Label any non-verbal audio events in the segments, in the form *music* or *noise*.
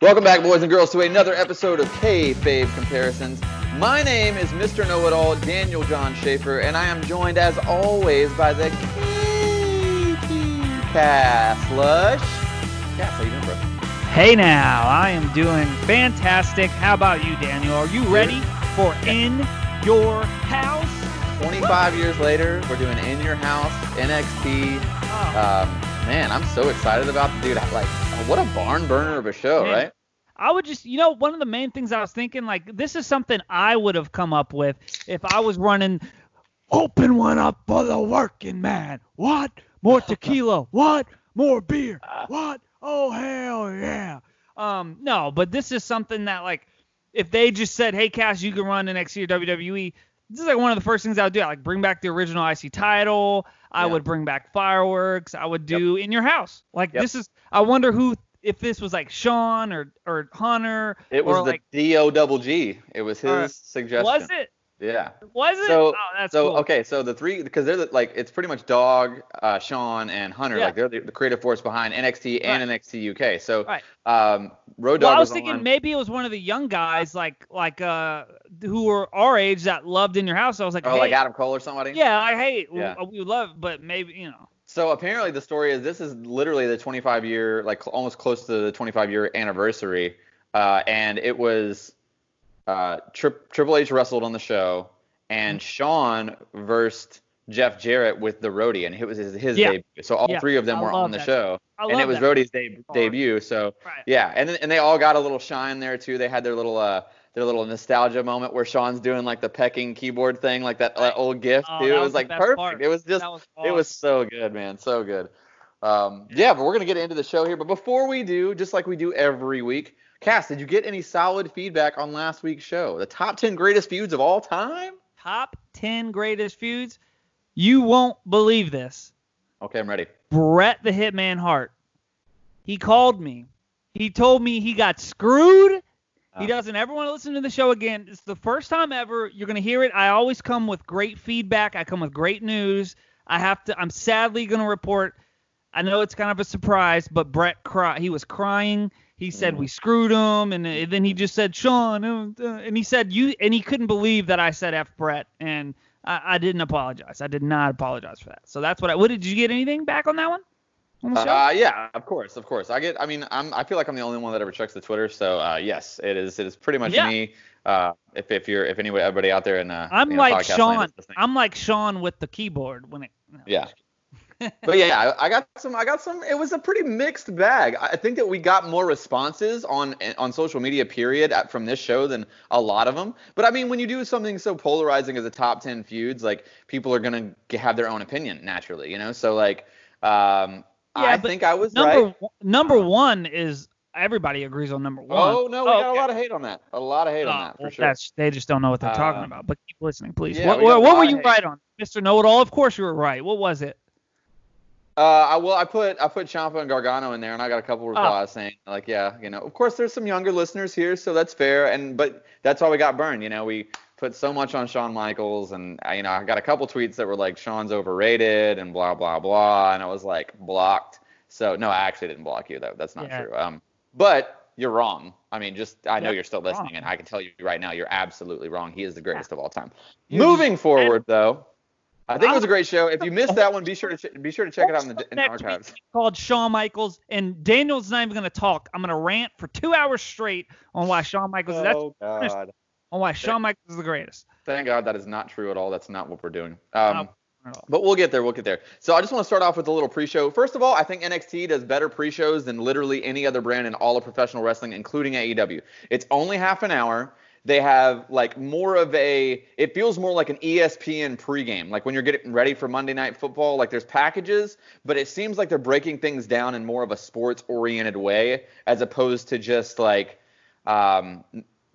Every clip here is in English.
Welcome back, boys and girls, to another episode of K-Fave Comparisons. My name is Mr. Know-It-All, Daniel John Schaefer, and I am joined, as always, by the KP Cass Lush. Cass, how you doing, bro? Hey now, I am doing fantastic. How about you, Daniel? Are you ready for In Your House? 25 years later, we're doing In Your House, NXT. Oh, Um, man, I'm so excited about the dude. Like, what a barn burner of a show, Man. right? I would just, you know, one of the main things I was thinking, like, this is something I would have come up with if I was running, open one up for the working man. What? More tequila. *laughs* what? More beer. What? Oh, hell yeah. Um, no, but this is something that, like, if they just said, hey, Cash, you can run the next year WWE, this is like one of the first things I would do. I'd like bring back the original IC title. I Yeah. would bring back fireworks. I would do in your house. Like Yep. this is. I wonder who if this was like Shawn or or Hunter. It was the like D-O double G. It was his Uh, suggestion. was it? Yeah. Was it? So- oh, that's so cool. okay, so the three because they're the, like it's pretty much Dogg, uh, Shawn, and Hunter. Yeah. Like they're the, the creative force behind NXT and NXT UK. So Right. um, Road Well, Dogg I was was thinking on. maybe it was one of the young guys like like uh who were our age that loved in your house. I was like, oh, hey, like Adam Cole or somebody. yeah, I hate. Yeah. We, we love, but maybe you know. So apparently the story is this is literally the 25 year, like almost close to the 25 year anniversary, uh, and it was uh, Tri- Triple H wrestled on the show, and Shawn versed Jeff Jarrett with the Roadie, and it was his, his Yeah. debut. So all Yeah. three of them I were on the show, and it was. Roadie's de- debut. So Right. yeah, and then, and they all got a little shine there too. They had their little uh their little nostalgia moment where Shawn's doing like the pecking keyboard thing, like that, that old GIF Oh, It was was like perfect. part. It was just was it was so good, man. So good. Um, yeah, but we're gonna get into the show here. But before we do, just like we do every week, Cass, did you get any solid feedback on last week's show? The top ten greatest feuds of all time? top 10 greatest feuds. You won't believe this. Okay, I'm ready. Brett the Hitman Hart. He called me. He told me he got screwed. He uh. doesn't ever want to listen to the show again. It's the first time ever. You're going to hear it. I always come with great feedback. I come with great news. I have to I'm sadly going to report I know it's kind of a surprise, but Brett cry. He was crying. He said we screwed him, and, uh, then he just said Shawn, uh, uh," and he said you, and he couldn't believe that I said F Brett, and I, I didn't apologize. I did not apologize for that. So that's what I. What did you get anything back on that one? On the show? Uh, yeah, of course, of course. I get. I mean, I'm. I feel like I'm the only one that ever checks the Twitter. So uh, yes, it is. It is pretty much Yeah. me. Uh, if if you're if anybody everybody out there in uh, I'm like Shawn. I'm like Shawn with the keyboard when it. no. Yeah. But yeah, I, I got some. I got some. It was a pretty mixed bag. I think that we got more responses on on social media, period, at, from this show than a lot of them. But I mean, when you do something so polarizing as a top ten feuds, like people are gonna have their own opinion naturally, you know. So like, um, Yeah, I think I was Number right. one, number one is everybody agrees on number one. Oh no, we got okay. a lot of hate on that. A lot of hate on Oh, that for well, sure. They just don't know what they're talking Um, about. But keep listening, please. yeah, what we what, a what lot were you hate. right on, Mr. Know It All? Of course you were right. What was it? Uh, I well, I put I put Ciampa and Gargano in there, and I got a couple replies saying like, yeah, you know, of course there's some younger listeners here, so that's fair, and but that's why we got burned. You know, we put so much on Shawn Michaels, and uh, you know, I got a couple tweets that were like Shawn's overrated and blah blah blah, and I was like blocked. So no, I actually didn't block you. That that's not Yeah. true. Um, but you're wrong. I mean, just I know Yeah, you're still wrong. listening, and I can tell you right now, you're absolutely wrong. He is the greatest of all time. You Moving forward, though. I think it was a I'm- great show. If you missed that one, be sure to ch- be sure to check it out in the, in the archives. called Shawn Michaels, and Daniel's not even going to talk. I'm going to rant for two hours straight on why Shawn Michaels. That's Oh God! on why Shawn Michaels is the greatest. Thank God that is not true at all. That's not what we're doing. Um, No, not at all. but we'll get there. We'll get there. So I just want to start off with a little pre-show. First of all, I think NXT does better pre-shows than literally any other brand in all of professional wrestling, including AEW. It's only half an hour. They have like more of a. It feels more like an ESPN pregame, like when you're getting ready for Monday Night Football. Like there's packages, but it seems like they're breaking things down in more of a sports-oriented way, as opposed to just like um,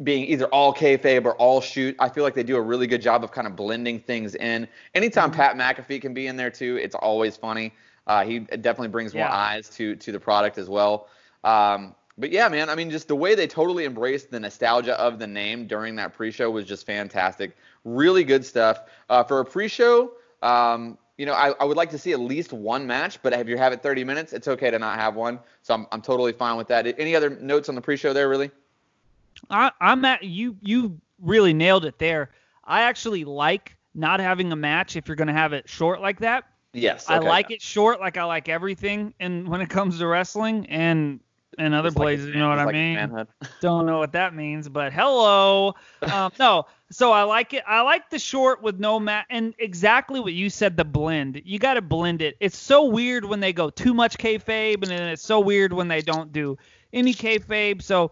being either all kayfabe or all shoot. I feel like they do a really good job of kind of blending things in. Anytime Pat McAfee can be in there too, it's always funny. Uh, he definitely brings more Yeah. eyes to to the product as well. Um, but yeah, man, I mean, just the way they totally embraced the nostalgia of the name during that pre-show was just fantastic. Really good stuff. Uh, for a pre-show, um, you know, I, I would like to see at least one match, but if you have it 30 minutes, it's okay to not have one. So I'm, I'm totally fine with that. Any other notes on the pre-show there, really? I, I'm at you. You really nailed it there. I actually like not having a match if you're going to have it short like that. Yes. I like it short, like I like everything, and when it comes to wrestling and and other Just places, a- you know what I like mean. *laughs* Don't know what that means, but hello. *laughs* Um, no, so I like it. I like the short with no mat, and exactly what you said. The blend, you got to blend it. It's so weird when they go too much kayfabe, and then it's so weird when they don't do any kayfabe. So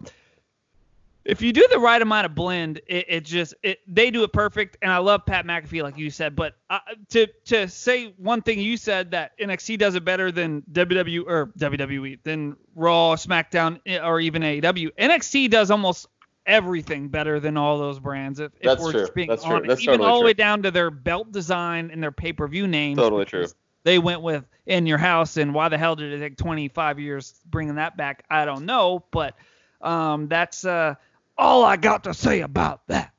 if you do the right amount of blend, it, it just it, they do it perfect. And I love Pat McAfee, like you said. But uh, to to say one thing you said that NXT does it better than WWE or WWE than Raw, SmackDown, eh, or even AEW. NXT does almost everything better than all those brands. If, if That's we're true. just being That's true. That's even totally all the way down to their belt design and their pay-per-view names. Totally true. They went with in your house, and why the hell did it take 25 years bringing that back? I don't know, but um, that's uh, all I got to say about that.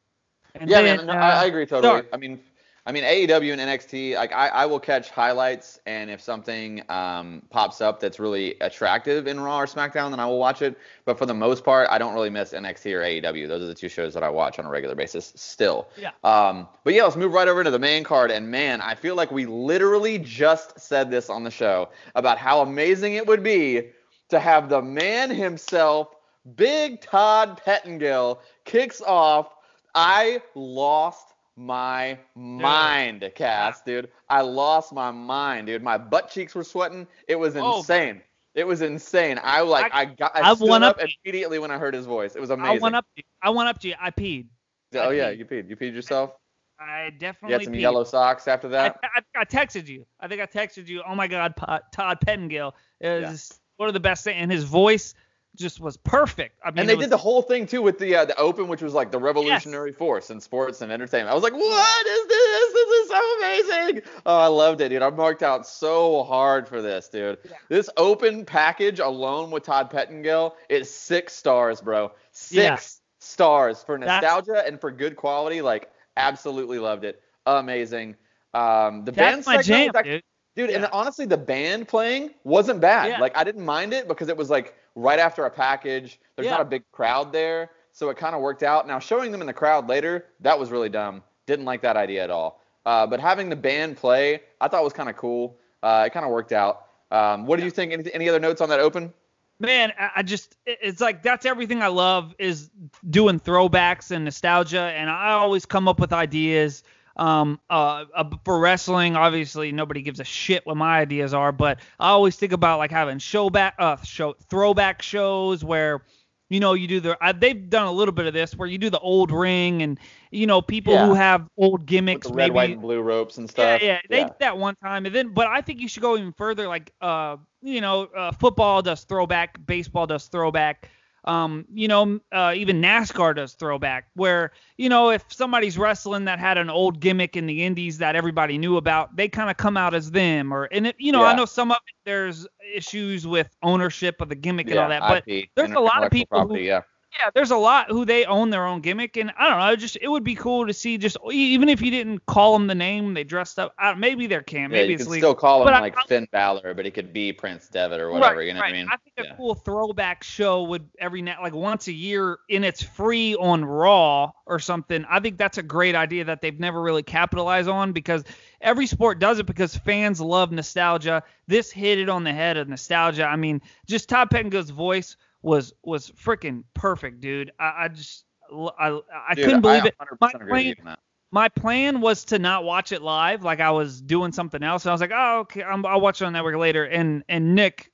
And yeah, then, man, no, uh, I, I agree totally. sorry. I mean, I mean AEW and NXT, like I, I will catch highlights, and if something um, pops up that's really attractive in Raw or SmackDown, then I will watch it. But for the most part, I don't really miss NXT or AEW. Those are the two shows that I watch on a regular basis still. Yeah. Um, but yeah, let's move right over to the main card. And man, I feel like we literally just said this on the show about how amazing it would be to have the man himself, Big Todd Pettengill kicks off. I lost my mind, Cass, dude. I lost my mind, dude. My butt cheeks were sweating. It was Oh, insane. It was insane. I like I- I, got I I've stood up up- immediately when I heard his voice. It was amazing. I went up. To you. I went up to you. I peed. oh I yeah, peed. you peed. You peed yourself. I You definitely had some peed. yellow socks after I, that. I, I texted you. I think I texted you. Oh my God, Todd Pettengill is one of the best things, and his voice just was perfect. I mean, and they was- did the whole thing too with the uh, the open, which was like the revolutionary force in sports and entertainment. I was like, what is this? This is so amazing. Oh, I loved it, dude. I marked out so hard for this, dude. Yeah. This open package alone with Todd Pettengill is six stars, bro. Six Yeah. stars for That's- nostalgia and for good quality. Like, absolutely loved it. Amazing. Um, the That's band my segment jam, act- dude. Dude, and honestly, the band playing wasn't bad. Yeah. Like I didn't mind it because it was like right after a package. There's Yeah. not a big crowd there, so it kind of worked out. Now showing them in the crowd later, that was really dumb. Didn't like that idea at all. Uh, but having the band play, I thought was kind of cool. Uh, it kind of worked out. Um, what do you think? Any, any other notes on that open? Man, I just it- it's like that's everything I love is doing throwbacks and nostalgia, and I always come up with ideas. Um, uh, uh, for wrestling, obviously nobody gives a shit what my ideas are, but I always think about like having show back, uh, show throwback shows where, you know, you do the. Uh, they've done a little bit of this where you do the old ring and you know people Yeah. who have old gimmicks, red, maybe white, and blue ropes and stuff. yeah, yeah they did that one time, and then, but I think you should go even further. Like, uh, you know, uh, football does throwback, baseball does throwback. Um, you know, uh, even NASCAR does throwback, where you know if somebody's wrestling that had an old gimmick in the Indies that everybody knew about, they kind of come out as them. Or and it, you know, I know some of it there's issues with ownership of the gimmick and all that, but IP, there's a lot of people who- yeah. Yeah, there's a lot who they own their own gimmick, and I don't know. it Just it would be cool to see just even if you didn't call them the name, they dressed up. I, maybe there can, Yeah, maybe you it's can legal. still call him But like I- Finn Balor, but he could be Prince Devitt or whatever. right, you know right. what I mean? I think Yeah. a cool throwback show would every now like once a year, and it's free on Raw or something. I think that's a great idea that they've never really capitalized on because every sport does it because fans love nostalgia. This hit it on the head of nostalgia. I mean, just Todd Pettengill's voice was was freaking perfect, dude. I, I just I, I Dude, couldn't believe I it. 100% My plan- my plan was to not watch it live, like I was doing something else. And I was like, oh, okay, I'm, I'll watch it on network later. And and Nick,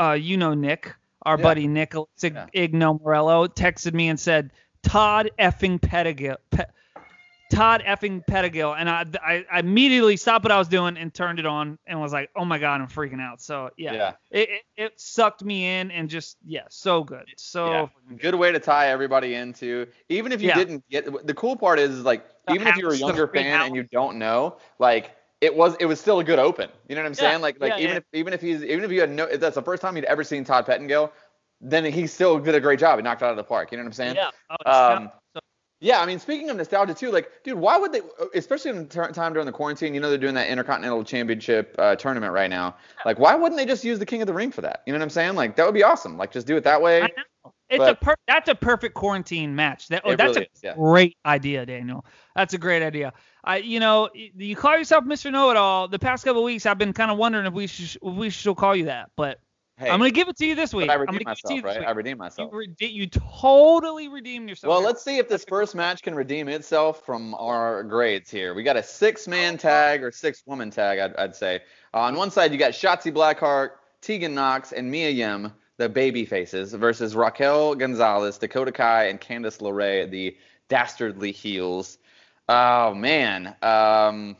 uh, you know Nick, our Yeah. buddy Nick Ig- Yeah. Igno Morello, texted me and said, Todd effing Pettigill. Pe- Todd effing Pettigill, and I, I I immediately stopped what I was doing and turned it on and was like, oh my god, I'm freaking out. So yeah, Yeah. It, it it sucked me in and just yeah, so good, so Yeah. Good way to tie everybody into. Even if you Yeah. didn't get the cool part is, is like The even if you're a younger fan and you don't know, like it was it was still a good open. You know what I'm saying? Like like even if even if he's even if you had no if that's the first time you'd ever seen Todd Pettengill, then he still did a great job. He knocked it out of the park. You know what I'm saying? yeah. Oh, Um, Yeah, I mean, speaking of nostalgia too, like, dude, why would they, especially in the time during the quarantine, you know, they're doing that Intercontinental Championship uh, tournament right now. Like, why wouldn't they just use the King of the Ring for that? You know what I'm saying? Like, that would be awesome. Like, just do it that way. I know. It's But- a per- that's a perfect quarantine match. That oh, that's really a is, yeah. great idea, Daniel. That's a great idea. I you know you call yourself Mr. Know It All. The past couple of weeks, I've been kind of wondering if we should if we should call you that, but Hey, I'm gonna give it to you this week. I I'm redeemed gonna give it to myself, you right? week. I redeemed You, myself. rede- you totally redeemed yourself. Well, let's see if this first match can redeem itself from our grades here. We got a six-man tag or six-woman tag, I'd, I'd say. Uh, on one side, you got Shotzi Blackheart, Tegan Knox, and Mia Yim, the baby faces, versus Raquel Gonzalez, Dakota Kai, and Candice LeRae, the dastardly heels. Oh man, um,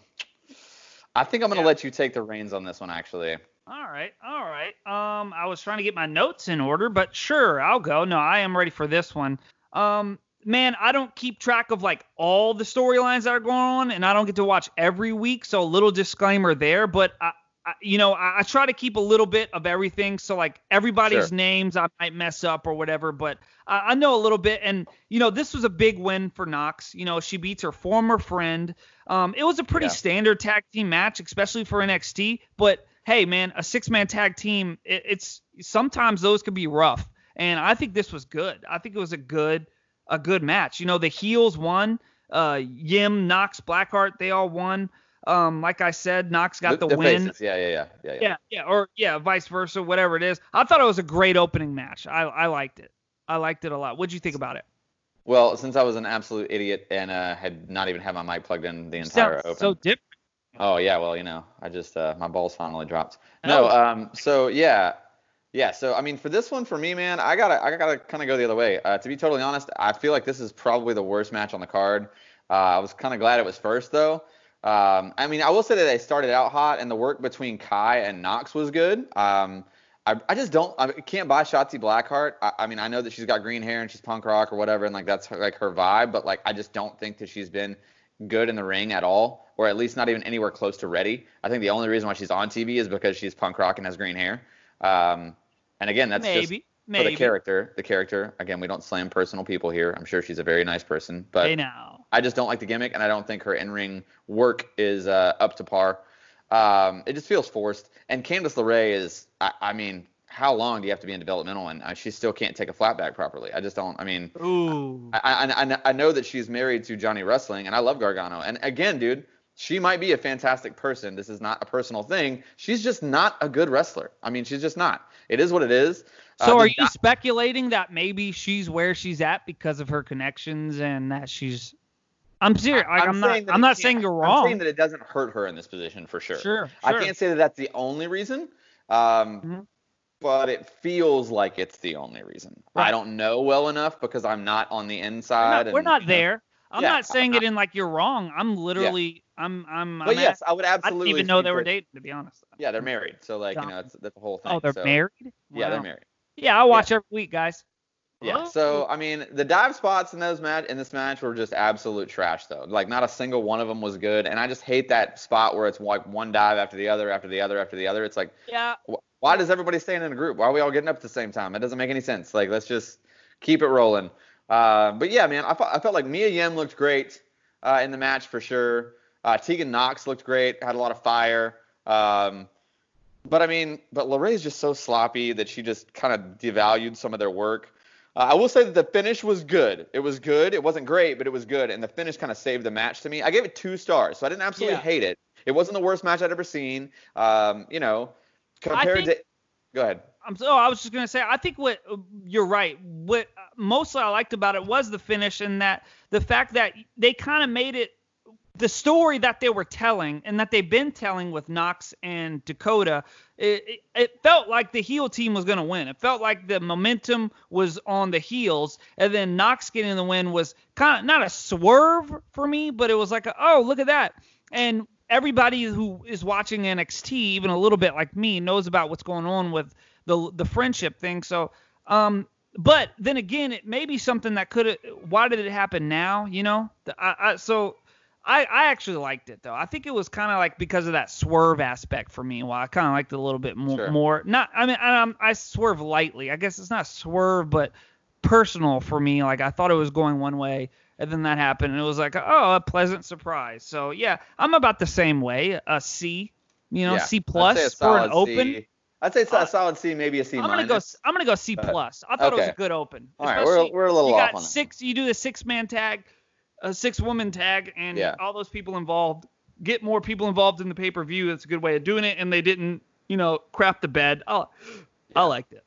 I think I'm gonna Yeah. let you take the reins on this one, actually. All right, all right. Um, I was trying to get my notes in order, but sure, I'll go. No, I am ready for this one. Um, man, I don't keep track of like all the storylines that are going on, and I don't get to watch every week, so a little disclaimer there. But I, I you know, I, I try to keep a little bit of everything, so like everybody's Sure. names I might mess up or whatever, but I, I know a little bit. And you know, this was a big win for Knox. You know, she beats her former friend. Um, it was a pretty Yeah. standard tag team match, especially for NXT, but hey man, a six man tag team, it, it's sometimes those could be rough. And I think this was good. I think it was a good a good match. You know, the heels won. Uh Yim, Knox, Blackheart, they all won. Um, like I said, Knox got the, win. faces. Yeah, yeah, yeah, yeah, yeah. Yeah, yeah, or yeah, vice versa, whatever it is. I thought it was a great opening match. I I liked it. I liked it a lot. What'd you think about it? Well, since I was an absolute idiot and uh, had not even had my mic plugged in the entire Sounds open. so different. Oh yeah, well you know, I just uh, my balls finally dropped. No, um, so yeah, yeah. So I mean, for this one, for me, man, I gotta I gotta kind of go the other way. Uh, to be totally honest, I feel like this is probably the worst match on the card. Uh, I was kind of glad it was first though. Um, I mean, I will say that they started out hot, and the work between Kai and Knox was good. Um, I, I just don't I can't buy Shotzi Blackheart. I, I mean, I know that she's got green hair and she's punk rock or whatever, and like that's her, like her vibe, but like I just don't think that she's been good in the ring at all, or at least not even anywhere close to ready. I think the only reason why she's on TV is because she's punk rock and has green hair. Um, and again, that's just maybe, for the character. The character. Again, we don't slam personal people here. I'm sure she's a very nice person, but Hey now. I just don't like the gimmick, and I don't think her in-ring work is uh, up to par. Um, it just feels forced. And Candice LeRae is, I, I mean, how long do you have to be in developmental, and uh, she still can't take a flat back properly? I just don't. I mean, Ooh. I, I, I- I know that she's married to Johnny Wrestling, and I love Gargano. And again, dude, she might be a fantastic person. This is not a personal thing. She's just not a good wrestler. I mean, she's just not. It is what it is. So Uh, are you speculating that maybe she's where she's at because of her connections and that she's I'm serious. I'm, saying not I'm not saying you're I'm wrong. saying that it doesn't hurt her in this position for sure. Sure, sure. I can't say that that's the only reason, um, Mhm. But it feels like it's the only reason. I don't know well enough because I'm not on the we're inside. not, we're not you know, there. I'm Yeah, not saying I- it in like you're wrong. I'm literally I'm I'm, But I'm yes, at- I would absolutely. I didn't even know they were dating to be honest. Yeah, they're married. So like you know, it's that's the whole thing. Oh, they're so, married? Yeah, they're married. Yeah, I watch every week, guys. Yeah. So I mean, the dive spots in those match in this match were just absolute trash though. Like not a single one of them was good, and I just hate that spot where it's like one dive after the other after the other after the other. It's like Yeah, why does everybody staying in a group? Why are we all getting up at the same time? It doesn't make any sense. Like let's just keep it rolling. Uh, but yeah, man, I, felt I felt like Mia Yim looked great uh, in the match for sure. Uh, Tegan Knox looked great, had a lot of fire. Um, but I mean, but LeRae's just so sloppy that she just kind of devalued some of their work. Uh, I will say that the finish was good. It was good. It wasn't great, but it was good, and the finish kind of saved the match to me. I gave it two stars, so I didn't absolutely Yeah. hate it. It wasn't the worst match I'd ever seen. Um, you know, compared think- to. Go ahead. I'm so oh, I was just gonna say I think what you're right. What mostly I liked about it was the finish and that the fact that they kind of made it the story that they were telling and that they've been telling with Knox and Dakota. It, it, it felt like the heel team was gonna win. It felt like the momentum was on the heels, and then Knox getting the win was kind of not a swerve for me, but it was like a, oh look at that and everybody who is watching NXT, even a little bit like me, knows about what's going on with the the friendship thing. So, um, but then again, it may be something that could have. Why did it happen now? You know, I, I, so I I actually liked it though. I think it was kind of like because of that swerve aspect for me. Well, I kind of liked it a little bit more. Sure. More not. I mean, I, I swerve lightly. I guess it's not swerve, but personal for me. Like I thought it was going one way, and then that happened, and it was like, oh, a pleasant surprise. So yeah, I'm about the same way. A C, you know, Yeah, C I'd say a plus for an open. C. I'd say Uh, a solid C, maybe a C I'm gonna go. I'm gonna go C plus. I thought it was a good open. All right, we're, we're a little you off got on it. six. You do the six man tag, a six woman tag, and Yeah. all those people involved. Get more people involved in the pay per view. That's a good way of doing it. And they didn't, you know, crap the bed. I, I liked it.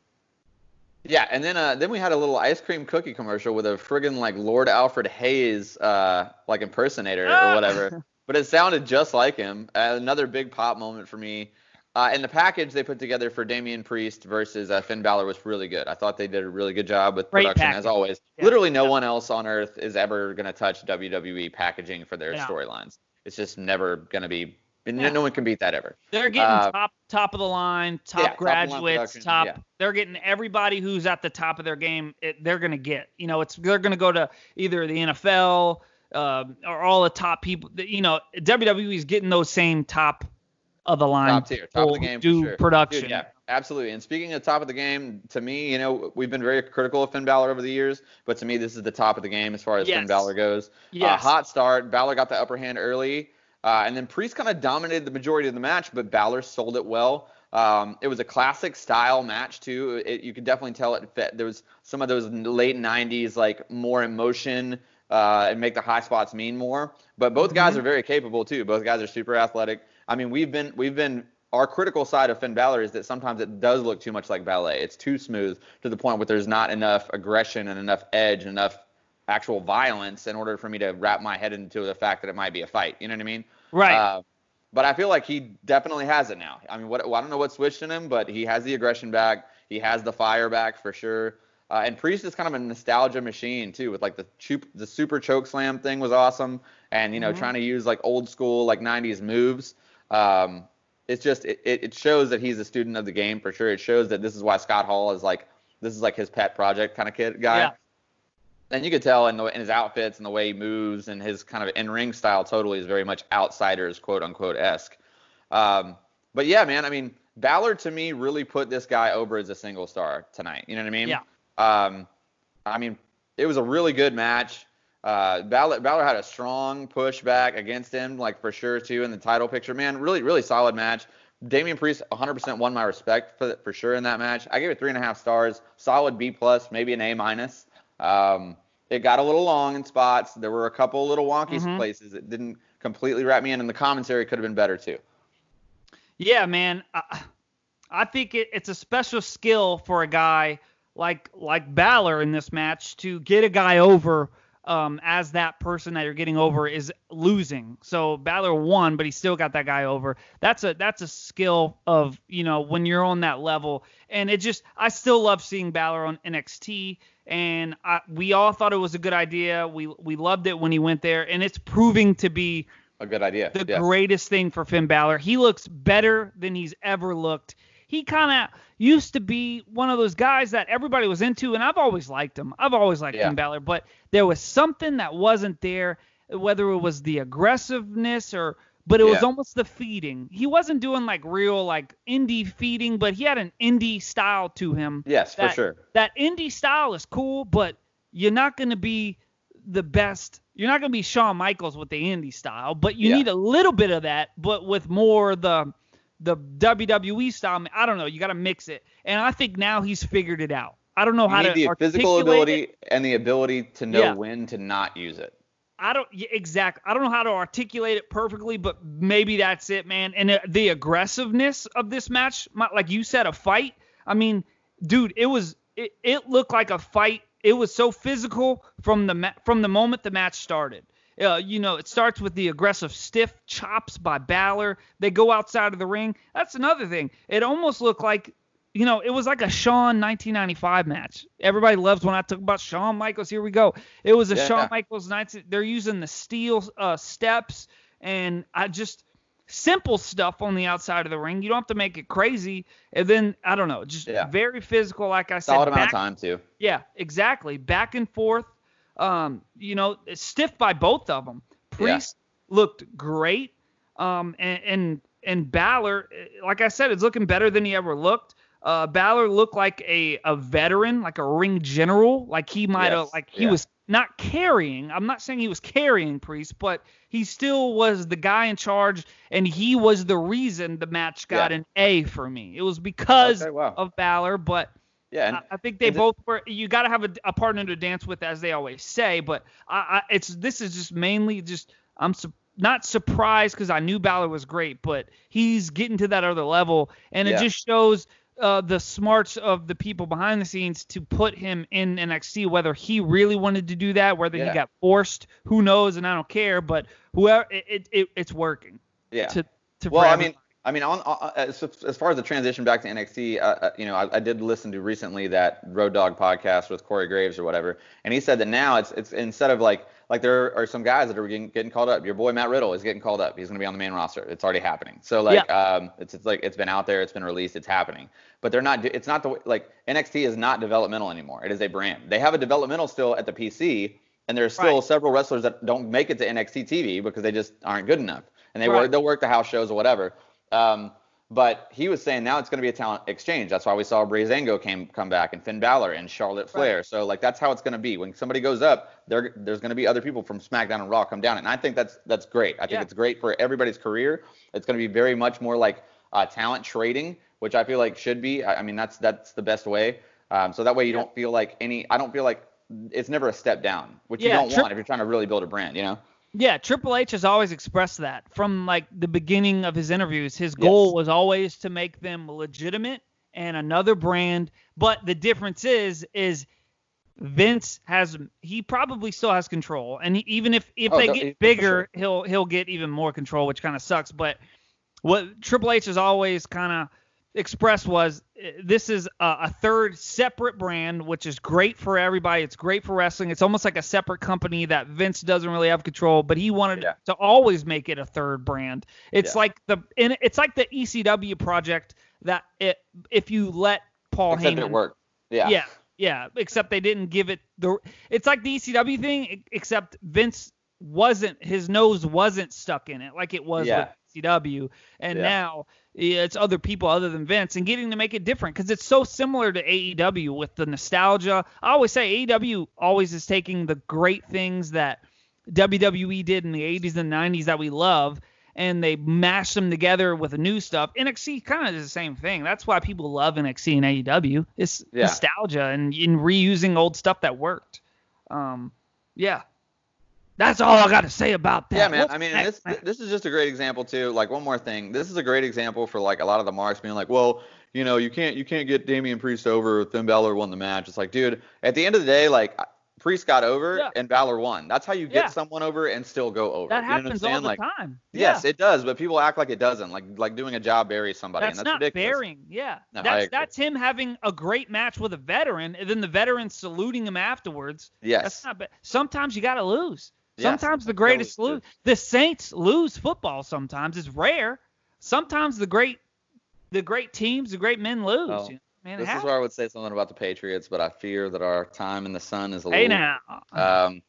Yeah, and then uh, then we had a little ice cream cookie commercial with a friggin' like Lord Alfred Hayes uh, like impersonator Ah! or whatever, *laughs* but it sounded just like him. Uh, another big pop moment for me. Uh, and the package they put together for Damian Priest versus uh, Finn Balor was really good. I thought they did a really good job with Great production package. as always. Yeah. Literally no one else on earth is ever gonna touch WWE packaging for their Yeah. storylines. It's just never gonna be. And Yeah. No one can beat that ever. They're getting Uh, top top of the line, top yeah, top of the line graduates, production, top. yeah. They're getting everybody who's at the top of their game. It, they're gonna get. You know, it's they're gonna go to either the NFL um, or all the top people. You know, WWE is getting those same top of the line top tier, top of the game do sure. production. Dude, yeah, absolutely. And speaking of top of the game, to me, you know, we've been very critical of Finn Balor over the years, but to me, this is the top of the game as far as Finn Yes. Balor goes. Uh, hot start. Balor got the upper hand early, uh, and then Priest kind of dominated the majority of the match, but Balor sold it well. Um, it was a classic style match too. It, you could definitely tell it fit. There was some of those late '90s like more emotion uh, and make the high spots mean more. But both guys Mhm. are very capable too. Both guys are super athletic. I mean, we've been we've been our critical side of Finn Balor is that sometimes it does look too much like ballet. It's too smooth to the point where there's not enough aggression and enough edge and enough actual violence in order for me to wrap my head into the fact that it might be a fight. You know what I mean? Right. Uh, but I feel like he definitely has it now. I mean, what I don't know what switched in him, but he has the aggression back. He has the fire back for sure. Uh, and Priest is kind of a nostalgia machine too, with like the chup, the super choke slam thing was awesome, and you know Mhm. trying to use like old school like 90s moves. Um, it's just it, it it shows that he's a student of the game for sure. It shows that this is why Scott Hall is like this is like his pet project kind of kid guy. Yeah. And you could tell in, the, in his outfits and the way he moves and his kind of in-ring style totally is very much outsiders, quote unquote, esque. Um, but yeah, man, I mean, Balor to me really put this guy over as a single star tonight. You know what I mean? Yeah. Um, I mean, it was a really good match. Uh, Balor, Balor had a strong pushback against him, like for sure too, in the title picture. Man, really, really solid match. Damian Priest 100% won my respect for for sure in that match. I gave it three and a half stars, solid B plus, maybe an A minus. Um, it got a little long in spots. There were a couple little wonky Mhm. places It didn't completely wrap me in, and the commentary could have been better too. Yeah, man. I, I think it, it's a special skill for a guy like like Balor in this match to get a guy over um, as that person that you're getting over is losing. So Balor won, but he still got that guy over. That's a that's a skill of you know when you're on that level. And it just I still love seeing Balor on NXT. And I, we all thought it was a good idea. We we loved it when he went there, and it's proving to be A good idea. the yes. greatest thing for Finn Balor. He looks better than he's ever looked. He kind of used to be one of those guys that everybody was into, and I've always liked him. I've always liked Yeah. Finn Balor, but there was something that wasn't there, whether it was the aggressiveness or, but it was almost the feeding. He wasn't doing like real like indie feeding, but he had an indie style to him. Yes, for sure. That indie style is cool, but you're not going to be the best. You're not going to be Shawn Michaels with the indie style, but you Yeah. need a little bit of that, but with more the the WWE style. I don't know. You got to mix it, and I think now he's figured it out. I don't know You how need to the physical ability it. and the ability to know Yeah. when to not use it. I don't exactly. I don't know how to articulate it perfectly, but maybe that's it, man. And the, the aggressiveness of this match, like you said, a fight. I mean, dude, it was it, it looked like a fight. It was so physical from the ma- from the moment the match started. Uh, you know, it starts with the aggressive stiff chops by Balor. They go outside of the ring. That's another thing. It almost looked like, you know, it was like a Shawn 1995 match. Everybody loves when I talk about Shawn Michaels. Here we go. It was a Yeah. Shawn Michaels 19. They're using the steel uh, steps and I just simple stuff on the outside of the ring. You don't have to make it crazy. And then I don't know, just Yeah. very physical. Like I said, Solid amount of time too. yeah, exactly. Back and forth. Um, you know, stiff by both of them. Priest looked great. Um, and and and Balor, eh, like I said, is looking better than he ever looked. Uh, Balor looked like a, a veteran, like a ring general, like he might have, Yes, like he yeah. was not carrying. I'm not saying he was carrying Priest, but he still was the guy in charge, and he was the reason the match got Yeah. an A for me. It was because Okay, wow. of Balor, but Yeah, and I, I think they both were. You got to have a, a partner to dance with, as they always say. But I, I it's this is just mainly just I'm not surprised because I knew Balor was great, but he's getting to that other level, and it just shows. Uh, the smarts of the people behind the scenes to put him in NXT, whether he really wanted to do that, whether Yeah. he got forced, who knows, and I don't care. But whoever, it, it, it it's working. yeah. To, to well, I mean, I mean, on, on as, as far as the transition back to NXT, uh, uh, you know, I, I did listen to recently that Road Dogg podcast with Corey Graves or whatever, and he said that now it's it's instead of like like there are some guys that are getting, getting called up. Your boy Matt Riddle is getting called up. He's going to be on the main roster. It's already happening. So like, um, it's, it's like it's been out there, it's been released, it's happening. But they're not. It's not the like NXT is not developmental anymore. It is a brand. They have a developmental still at the PC, and there's still Right. several wrestlers that don't make it to NXT TV because they just aren't good enough, and they Right. work they'll work the house shows or whatever. Um, but he was saying now it's going to be a talent exchange. That's why we saw Breezango came come back and Finn Balor and Charlotte Flair. So like that's how it's going to be. When somebody goes up, there there's going to be other people from SmackDown and Raw come down, and I think that's that's great. I think Yeah. it's great for everybody's career. It's going to be very much more like uh, talent trading, which I feel like should be. I, I mean that's that's the best way. Um, so that way you Yeah. don't feel like any. I don't feel like it's never a step down, which Yeah, you don't tri- want if you're trying to really build a brand. You know. Yeah, Triple H has always expressed that from like the beginning of his interviews. His goal Yes. was always to make them legitimate and another brand. But the difference is, is Vince has he probably still has control, and he, even if if Oh, they no, get bigger, sure. he'll he'll get even more control, which kind of sucks. But what Triple H has always kind of expressed was uh, this is a, a third separate brand, which is great for everybody. It's great for wrestling. It's almost like a separate company that Vince doesn't really have control, but he wanted Yeah. to always make it a third brand. It's Yeah. like the it's like the ECW project that it if you let Paul Except Heyman it worked. Yeah. yeah, yeah. Except they didn't give it the. It's like the ECW thing, except Vince wasn't his nose wasn't stuck in it like it was Yeah. with ECW, and Yeah. now it's other people other than Vince, and getting to make it different because it's so similar to AEW with the nostalgia. I always say AEW always is taking the great things that WWE did in the 80s and 90s that we love. And they mash them together with the new stuff. NXT kind of is the same thing. That's why people love NXT and AEW. It's Yeah. nostalgia and in reusing old stuff that worked. Um, yeah. That's all I got to say about that. Yeah, man. What's I mean, this this is just a great example too. Like one more thing, this is a great example for like a lot of the marks being like, well, you know, you can't you can't get Damian Priest over. Finn Balor won the match. It's like, dude, at the end of the day, like Priest got over Yeah. and Balor won. That's how you get Yeah. someone over and still go over. that You know what I'm happens all the like, time. Yes, it does, but people act like it doesn't. Like like doing a job buries somebody, That's, and that's not ridiculous. bearing. Yeah. No, that's that's him having a great match with a veteran, and then the veteran saluting him afterwards. Yes. That's not bad. Sometimes you got to lose. Yes, Sometimes the greatest lose, lose. The Saints lose football sometimes. It's rare. Sometimes the great the great teams, the great men lose. Oh, Man, This is where I would say something about the Patriots, but I fear that our time in the sun is a Hey little now. Um,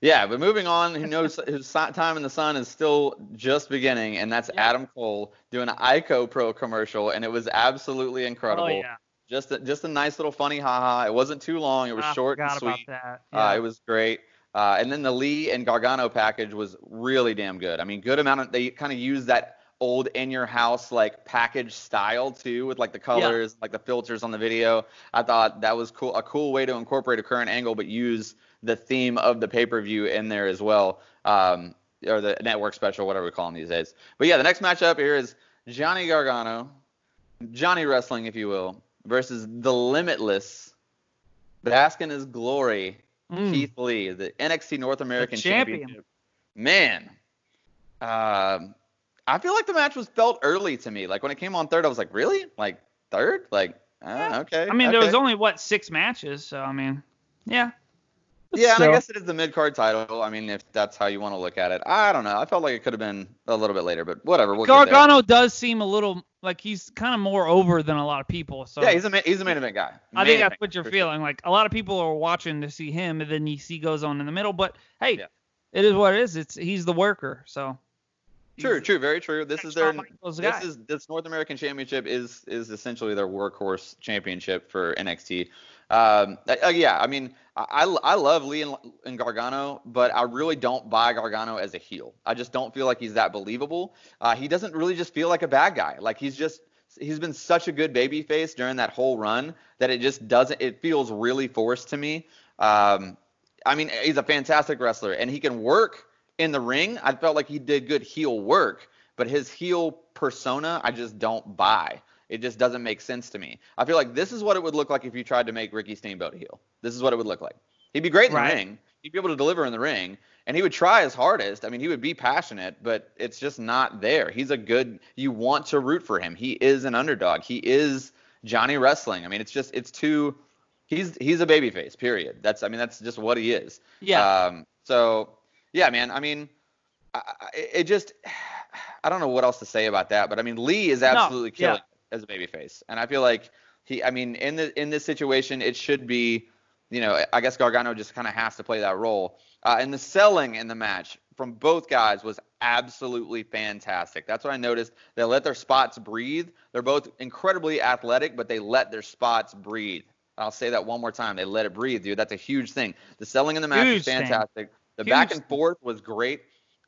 yeah, but moving on, who knows *laughs* whose time in the sun is still just beginning, and that's Yeah. Adam Cole doing an Ico Pro commercial, and it was absolutely incredible. oh yeah. Just a, just a nice little funny haha. It wasn't too long. It was I short and sweet. that. Uh, it was great. Uh, and then the Lee and Gargano package was really damn good. I mean, good amount of they kind of used that old in your house like package style too, with like the colors, like the filters on the video. I thought that was cool, a cool way to incorporate a current angle, but use the theme of the pay per view in there as well, um, or the network special, whatever we call them these days. But yeah, the next matchup here is Johnny Gargano, Johnny Wrestling, if you will, versus the Limitless, bask in his glory. Mm. Keith Lee, the NXT North American champion. Championship. Man, um, I feel like the match was felt early to me. Like when it came on third, I was like, really? Like third? Like, uh, okay. I mean, there was only what six matches, so I mean, yeah. Yeah, and I guess it is the mid card title. I mean, if that's how you want to look at it, I don't know. I felt like it could have been a little bit later, but whatever. We'll. Gargano does seem a little like he's kind of more over than a lot of people. So Yeah, he's a main, he's a main event guy. I think that's what you're for sure. feeling. Like a lot of people are watching to see him, and then you see goes on in the middle. But hey, Yeah. it is what it is. It's he's the worker. So True, true, very true. This is their Michaels guy. this is this North American Championship is is essentially their workhorse championship for NXT. Um, uh, yeah, I mean, I, I I love Lee and, and Gargano, but I really don't buy Gargano as a heel. I just don't feel like he's that believable. Uh, he doesn't really just feel like a bad guy. Like he's just he's been such a good baby face during that whole run that it just doesn't it feels really forced to me. Um, I mean, he's a fantastic wrestler and he can work in the ring. I felt like he did good heel work, but his heel persona, I just don't buy. It just doesn't make sense to me. I feel like this is what it would look like if you tried to make Ricky Steamboat a heel. This is what it would look like. He'd be great in Right. the ring. He'd be able to deliver in the ring, and he would try his hardest. I mean, he would be passionate, but it's just not there. He's a good. You want to root for him. He is an underdog. He is Johnny Wrestling. I mean, it's just it's too. He's he's a babyface. Period. That's I mean that's just what he is. Yeah. Um. So yeah, man. I mean, I, I- it just *sighs* I don't know what else to say about that, but I mean Lee is absolutely yeah. killing it as a babyface, and I feel like he. I mean, in the in this situation, it should be, you know, I guess Gargano just kind of has to play that role. Uh, and the selling in the match from both guys was absolutely fantastic. That's what I noticed. They let their spots breathe. They're both incredibly athletic, but they let their spots breathe. I'll say that one more time. They let it breathe, dude. That's a huge thing. The selling in the match Huge was thing. fantastic. The Huge back and forth was great.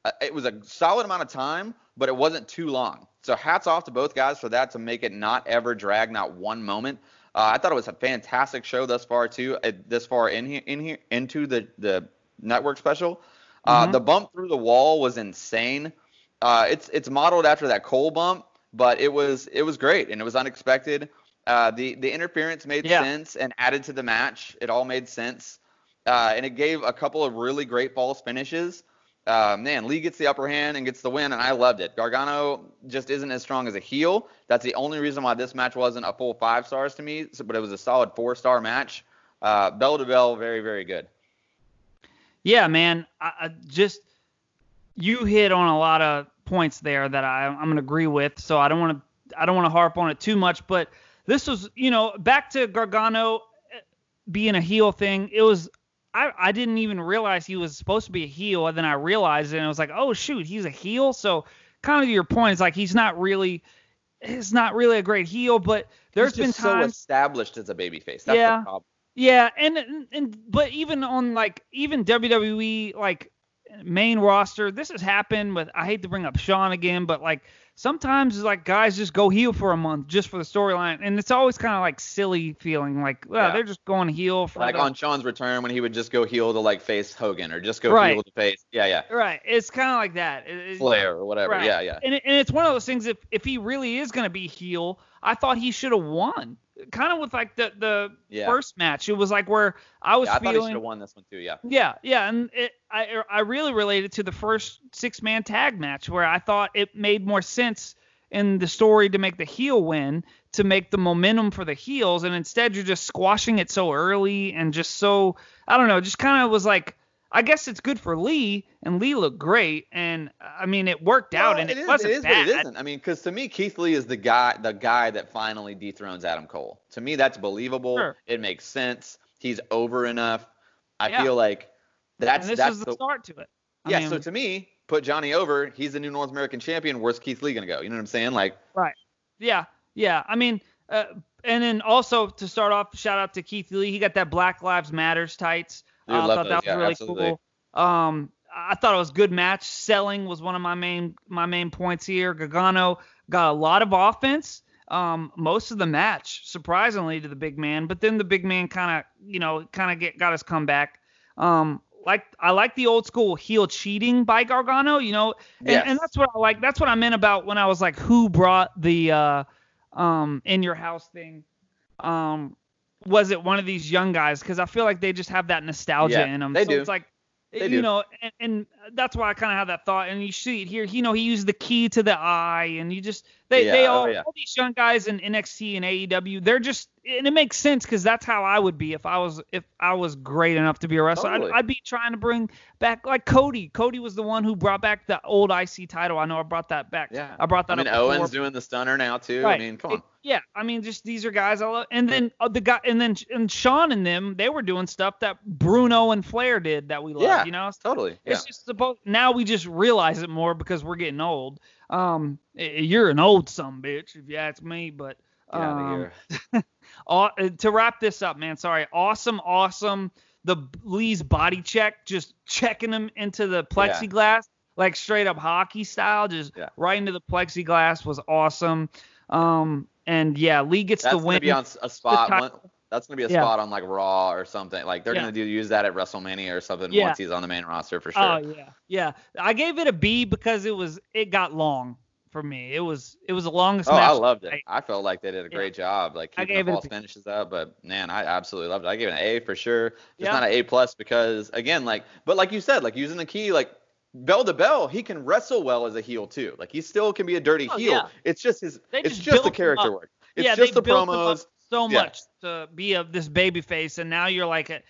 Uh, it was a solid amount of time, but it wasn't too long. So hats off to both guys for that to make it not ever drag, not one moment. Uh, I thought it was a fantastic show thus far too. Uh, this far in here, in here, into the the network special. Uh, Mhm. The bump through the wall was insane. Uh, it's it's modeled after that Cole bump, but it was it was great and it was unexpected. Uh, the the interference made Yeah. sense and added to the match. It all made sense, uh, and it gave a couple of really great false finishes. Uh, man, Lee gets the upper hand and gets the win, and I loved it. Gargano just isn't as strong as a heel. That's the only reason why this match wasn't a full five stars to me, but it was a solid four star match. Uh, bell to bell, very very good. Yeah, man. I, I just you hit on a lot of points there that I, I'm gonna agree with. So I don't want to I don't want to harp on it too much. But this was, you know, back to Gargano eh, being a heel thing. It was I I didn't even realize he was supposed to be a heel, and then I realized it, and I was like, oh shoot, he's a heel. So kind of to your point, it's like he's not really he's not really a great heel, but there's He's been just so established as a babyface. That's Yeah. the problem. yeah, and, and and but even on like even WWE like main roster, this has happened with I hate to bring up Shawn again, but like sometimes it's like guys just go heel for a month just for the storyline, and it's always kind of like silly feeling like well Yeah. they're just going heel for Like the, on Shawn's return when he would just go heel to like face Hogan or just go Right. heel to face yeah yeah right. It's kind of like that. It- Flair or whatever Right. yeah yeah. And, it, and it's one of those things. If if he really is going to be heel, I thought he should have won. Kind of with like the the Yeah. first match, it was like where I was Yeah, I thought he feeling. should have won this one too. Yeah. Yeah, yeah, and it, I I really related to the first six man tag match where I thought it made more sense in the story to make the heel win to make the momentum for the heels, and instead you're just squashing it so early and just so I don't know, just kind of was like. I guess it's good for Lee, and Lee looked great, and I mean it worked out, Well, and it, is- wasn't it is, bad. but it isn't. I mean, because to me, Keith Lee is the guy, the guy that finally dethrones Adam Cole. To me, that's believable. Sure. It makes sense. He's over enough. I Yeah. feel like that's and this that's is the, the start to it. I yeah. mean, so to me, put Johnny over. He's the new North American champion. Where's Keith Lee gonna go? You know what I'm saying? Like, Right. Yeah, yeah. I mean, uh, and then also to start off, shout out to Keith Lee. He got that Black Lives Matters tights. I thought that was Yeah, really absolutely. cool. Um, I thought it was good match. Selling was one of my main my main points here. Gargano got a lot of offense. Um, most of the match, surprisingly, to the big man. But then the big man kind of, you know, kind of get got his comeback. Um, like I like the old school heel cheating by Gargano, you know, and, Yes. and that's what I like. That's what I meant about when I was like, who brought the uh, um, in your house thing? Um, was it one of these young guys? Because I feel like they just have that nostalgia Yeah, in them. they so do. it's like, They you do. know, and, and that's why I kind of have that thought. And you see it here. You know, he used the key to the eye, and you just they Yeah, they oh, yeah. all these young guys in NXT and AEW, they're just and it makes sense because that's how I would be if I was if I was great enough to be a wrestler. Totally. I'd, I'd be trying to bring back like Cody. Cody was the one who brought back the old IC title. I know I brought that back. yeah. I brought that. I mean, up before. Owen's doing the stunner now too. Right. I mean, come It- on. yeah, I mean, just these are guys I love. And then uh, the guy, and then and Shawn and them, they were doing stuff that Bruno and Flair did that we love. Yeah. You know, Totally. Yeah. it's just a supposed now we just realize it more because we're getting old. Um, you're an old some bitch if you ask me, but um, of here. Aw- *laughs* uh, to wrap this up, man. Sorry. Awesome, awesome. The Lee's body check, just checking him into the plexiglass, like straight up hockey style, just Yeah. right into the plexiglass was awesome. Um, and yeah, Lee gets That's the gonna win. be on a spot. one, that's gonna be a Yeah. spot on like Raw or something. Like they're Yeah. gonna do use that at WrestleMania or something Yeah. once he's on the main roster for sure. Oh yeah, yeah. I gave it a B because it was it got long for me. It was it was the longest Oh, I loved it. I- I felt like they did a Yeah. great job, like I keeping gave the false finishes up. But man, I absolutely loved it. I gave it an A for sure. Just Yeah. not an A plus because again, like, but like you said, like using the key, like bell to bell, he can wrestle well as a heel too. Like he still can be a dirty Oh, heel. yeah. It's just his. They it's just just the character work. It's yeah, just they the built him up promos. so Yeah. much to be a, this baby face, and now you're like a,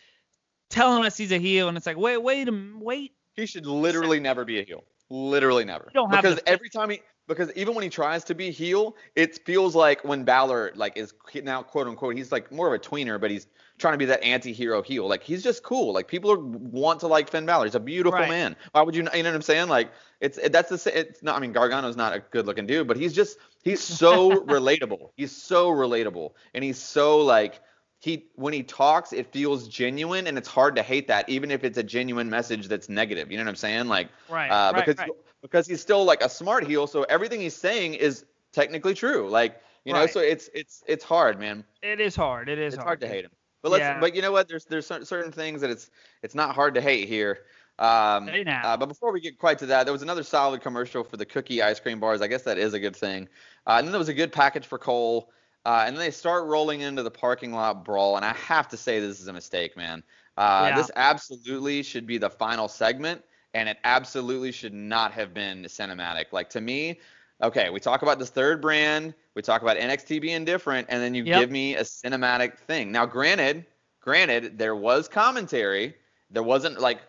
telling us he's a heel, and it's like wait, wait, wait. He should literally never be a heel. Literally never. You don't have because the- every time he because even when he tries to be heel, it feels like when Balor like is now quote unquote he's like more of a tweener, but he's trying to be that anti-hero heel. Like he's just cool. Like people are, want to like Finn Balor. He's a beautiful Right. man. Why would you? You know what I'm saying? Like it's it, that's the it's not. I mean Gargano's not a good looking dude, but he's just he's so *laughs* relatable. He's so relatable, and he's so like he when he talks it feels genuine and it's hard to hate that even if it's a genuine message that's negative you know what i'm saying like Right, uh, right, because right. because he's still like a smart heel so everything he's saying is technically true like you know so it's it's it's hard man It is hard. It is hard. it's hard to hate him but let's Yeah. but you know what there's there's certain things that it's it's not hard to hate here um, Hey, uh, but before we get quite to that, there was another solid commercial for the cookie ice cream bars. I guess that is a good thing. Uh, and then there was a good package for Cole. Uh, and then they start rolling into the parking lot brawl, and I have to say this is a mistake, man. Uh, Yeah. This absolutely should be the final segment, and it absolutely should not have been cinematic. Like to me, okay, we talk about this third brand, we talk about NXT being different, and then you Yep. give me a cinematic thing. Now, granted, granted, there was commentary. There wasn't like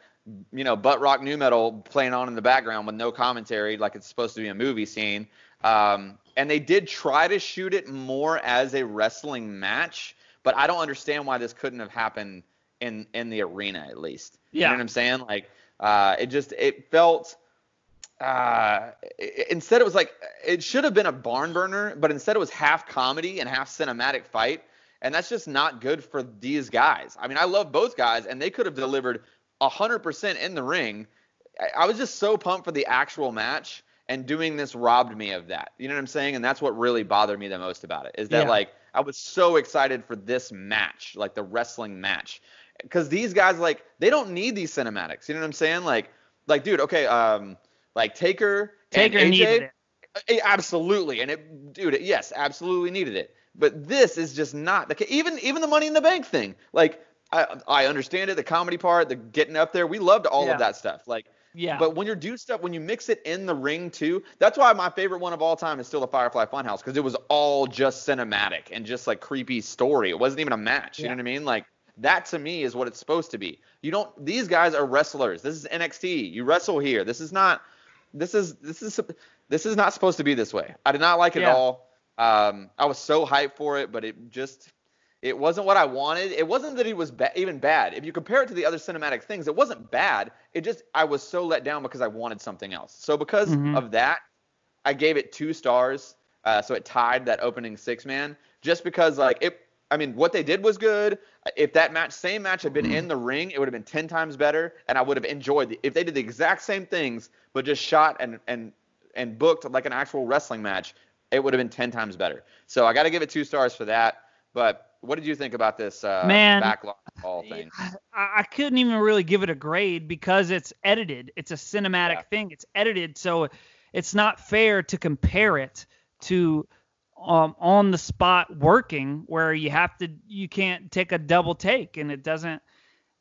you know, butt rock nu metal playing on in the background with no commentary, like it's supposed to be a movie scene. Um, and they did try to shoot it more as a wrestling match, but I don't understand why this couldn't have happened in in the arena at least. You Yeah. know what I'm saying? Like, uh, it just it felt. Uh, i- instead it was like it should have been a barn burner, but instead it was half comedy and half cinematic fight, and that's just not good for these guys. I mean, I love both guys, and they could have delivered 100% in the ring. I- I was just so pumped for the actual match, and doing this robbed me of that. You know what I'm saying? And that's what really bothered me the most about it is that Yeah. like I was so excited for this match, like the wrestling match, because these guys like they don't need these cinematics. You know what I'm saying? Like, like dude, okay, um, like Taker, Taker and AJ, needed it. Absolutely, and it, dude, it- yes, absolutely needed it. But this is just not the ca- even even the Money in the Bank thing. Like, I I understand it, the comedy part, the getting up there. We loved all Yeah. of that stuff. Like, Yeah. but when you do stuff, when you mix it in the ring too, that's why my favorite one of all time is still the Firefly Funhouse because it was all just cinematic and just like creepy story. It wasn't even a match. You Yeah. know what I mean? Like that to me is what it's supposed to be. You don't. These guys are wrestlers. This is NXT. You wrestle here. This is not. This is this is this is not supposed to be this way. I did not like it Yeah. at all. Um, I was so hyped for it, but it just it wasn't what I wanted. It wasn't that he was ba- even bad. If you compare it to the other cinematic things, it wasn't bad. It just I was so let down because I wanted something else. So because Mhm. of that, I gave it two stars. Uh, so it tied that opening six man. Just because like it, I mean, what they did was good. If that match, same match had been in the ring, it would have been ten times better, and I would have enjoyed. The, if they did the exact same things but just shot and and and booked like an actual wrestling match, it would have been ten times better. So I got to give it two stars for that. But what did you think about this uh, Man, backlot brawl thing? I, I couldn't even really give it a grade because it's edited. It's a cinematic Yeah. thing. It's edited, so it's not fair to compare it to um, on the spot working where you have to you can't take a double take and it doesn't.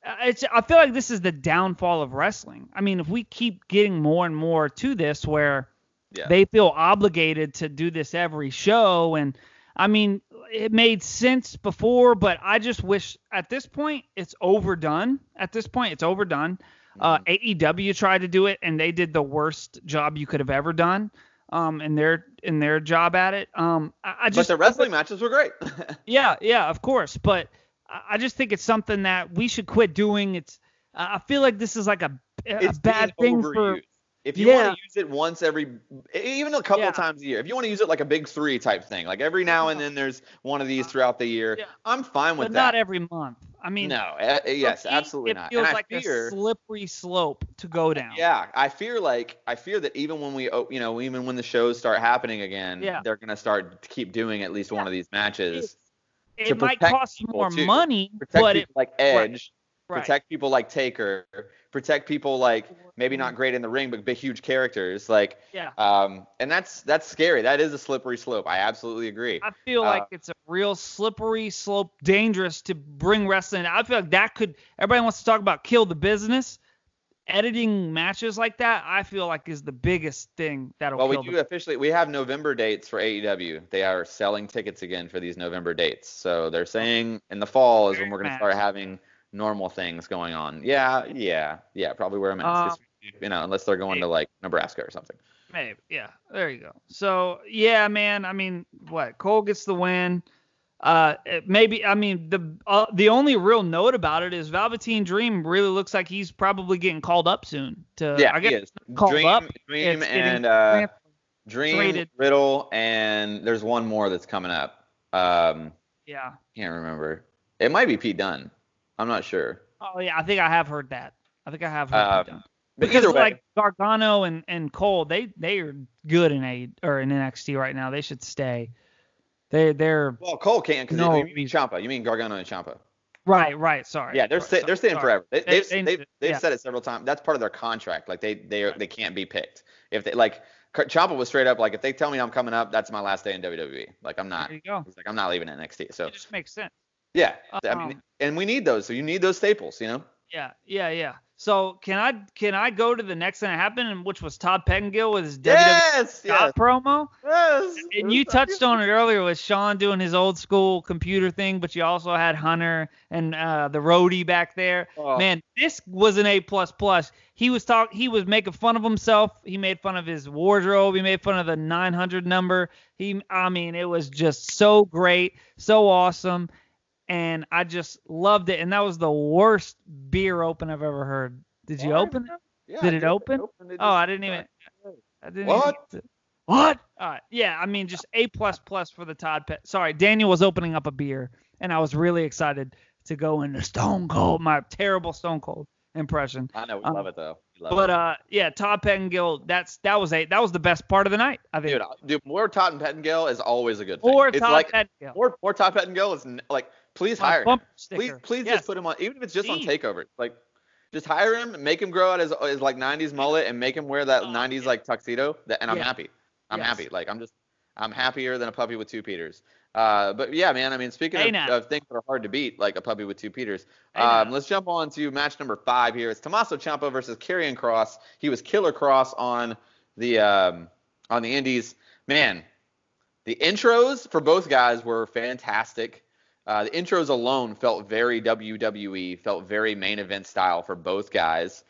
uh, It's I feel like this is the downfall of wrestling. I mean, if we keep getting more and more to this where Yeah. they feel obligated to do this every show and I mean it made sense before but I just wish at this point it's overdone at this point it's overdone uh, Mm-hmm. AEW tried to do it and they did the worst job you could have ever done um in their in their job at it um I, I but just the wrestling matches were great. *laughs* yeah, yeah, of course. But I I just think it's something that we should quit doing. It's I feel like this is like a, a bad thing for overused. If you Yeah. want to use it once every, even a couple Yeah. times a year, if you want to use it like a big three type thing, like every now and then there's one of these throughout the year, Yeah. I'm fine with that. but that. not every month. I mean, no, uh, yes, me, absolutely it not. It feels like fear, a slippery slope to go down. yeah, I fear like I fear that even when we, oh, you know, even when the shows start happening again, Yeah. they're gonna start to keep doing at least one of these matches. It, it might cost more too. money, Protect but it like Edge, right. Protect people like Taker, protect people like maybe not great in the ring but big huge characters like yeah. um and that's that's scary that is a slippery slope i absolutely agree I feel Uh, like it's a real slippery slope, dangerous to bring wrestling. I feel like that could. Everybody wants to talk about kill the business. Editing matches like that, I feel like is the biggest thing that'll well we do officially we have november dates for aew they are selling tickets again for these november dates so they're saying in the fall is when we're going to start having normal things going on yeah yeah yeah probably wear a mask Um, you know unless they're going to like nebraska or something Maybe, yeah. There you go. So yeah, man. I mean, what? Cole gets the win. Uh, maybe. I mean, the uh, the only real note about it is Velveteen Dream really looks like he's probably getting called up soon. To yeah I guess called dream up, dream and uh. Dream, traded. Riddle, and there's one more that's coming up. Um, yeah. can't remember. It might be Pete Dunne. I'm not sure. Oh yeah, I think I have heard that. I think I have heard Um, that. But Because either way, like Gargano and, and Cole, they they are good in a or in NXT right now. They should stay. They they're well, Cole can't because No, you mean Ciampa. You mean Gargano and Ciampa. right right. Sorry. Yeah, they're sorry, sta- they're staying sorry. forever. They, they've they- they've, they've yeah. said it several times. That's part of their contract. Like they they are, they can't be picked. If they like Ciampa was straight up like if they tell me I'm coming up, that's my last day in WWE. Like I'm not. There you go. He's like I'm not leaving NXT. So It just makes sense. Yeah, I mean, Um, and we need those. So you need those staples. You know. Yeah, yeah, yeah. So can I can I go to the next thing that happened, which was Todd Pettengill with his WWE Yes. promo? Yes. And you touched on it earlier with Shawn doing his old school computer thing, but you also had Hunter and uh, the roadie back there. Oh. Man, this was an A plus plus. He was talk he was making fun of himself. He made fun of his wardrobe. He made fun of the 900 number. He I mean, it was just so great, so awesome. And I just loved it. And that was the worst beer open I've ever heard. Did you What? open it? Yeah, Did I it open? It Oh, I didn't even. I didn't What? Even, what? All right. Yeah, I mean, just A plus plus for the Todd Pet. Sorry, Daniel was opening up a beer, and I was really excited to go into Stone Cold, my terrible Stone Cold impression. I know we Um, love it though. Love But it. uh, yeah, Todd Pettengill. That's that was a that was the best part of the night. I think. dude, dude, more Todd and Pettengill is always a good thing. or it's Todd like Pettengill. more more Todd Pettengill is n- like please hire him. Please please Yes. just put him on even if it's just on takeover. Like just hire him, make him grow out his, his like 90s mullet and make him wear that Oh, 90s yeah. like tuxedo that, and I'm Yeah. happy. I'm Yes. happy. Like I'm just I'm happier than a puppy with two Peters. Uh, but yeah, man. I mean, speaking Hey, of, of things that are hard to beat, like a puppy with two Peters, Hey, um, let's jump on to match number five here. It's Tommaso Ciampa versus Karrion Kross. He was Killer Kross on the um, on the Indies. Man, the intros for both guys were fantastic. Uh, the intros alone felt very WWE, felt very main event style for both guys.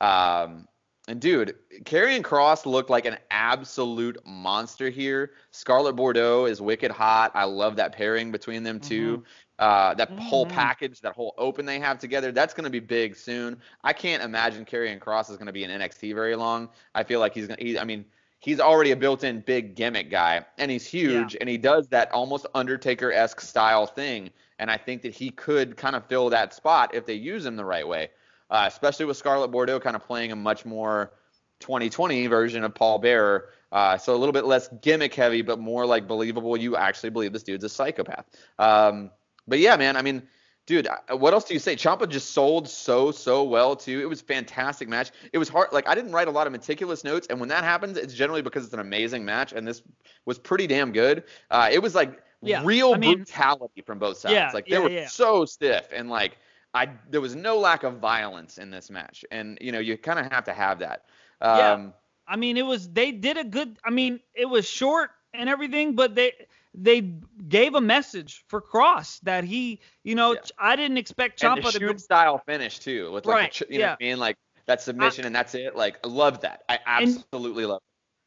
Um, and dude, Karrion Kross looked like an absolute monster here. Scarlett Bordeaux is wicked hot. I love that pairing between them 2 Uh, that whole Mhm. package, that whole open they have together, that's going to be big soon. I can't imagine Karrion Kross is going to be in NXT very long. I feel like he's going to, he, I mean, he's already a built-in big gimmick guy, and he's huge, and he does that almost Undertaker-esque style thing. And I think that he could kind of fill that spot if they use him the right way, uh, especially with Scarlett Bordeaux kind of playing a much more 2020 version of Paul Bearer. Uh, so a little bit less gimmick heavy, but more like believable. You actually believe this dude's a psychopath. Um, but yeah, man, I mean, dude, what else do you say? Ciampa just sold so so well too. It was a fantastic match. It was hard. Like I didn't write a lot of meticulous notes, and when that happens, it's generally because it's an amazing match, and this was pretty damn good. Uh, it was like Yeah, real I mean- brutality from both sides. Yeah, like they yeah, were yeah. so stiff, and like I there was no lack of violence in this match, and you know you kind of have to have that. Yeah. Um, I mean, it was they did a good. I mean, it was short and everything, but they they gave a message for Kross that he, you know, Yeah. I didn't expect and the Ciampa to shoot style finish too, with like Right, the, you know yeah. what I mean, like that submission and that's it. Like I love that. I And- absolutely love.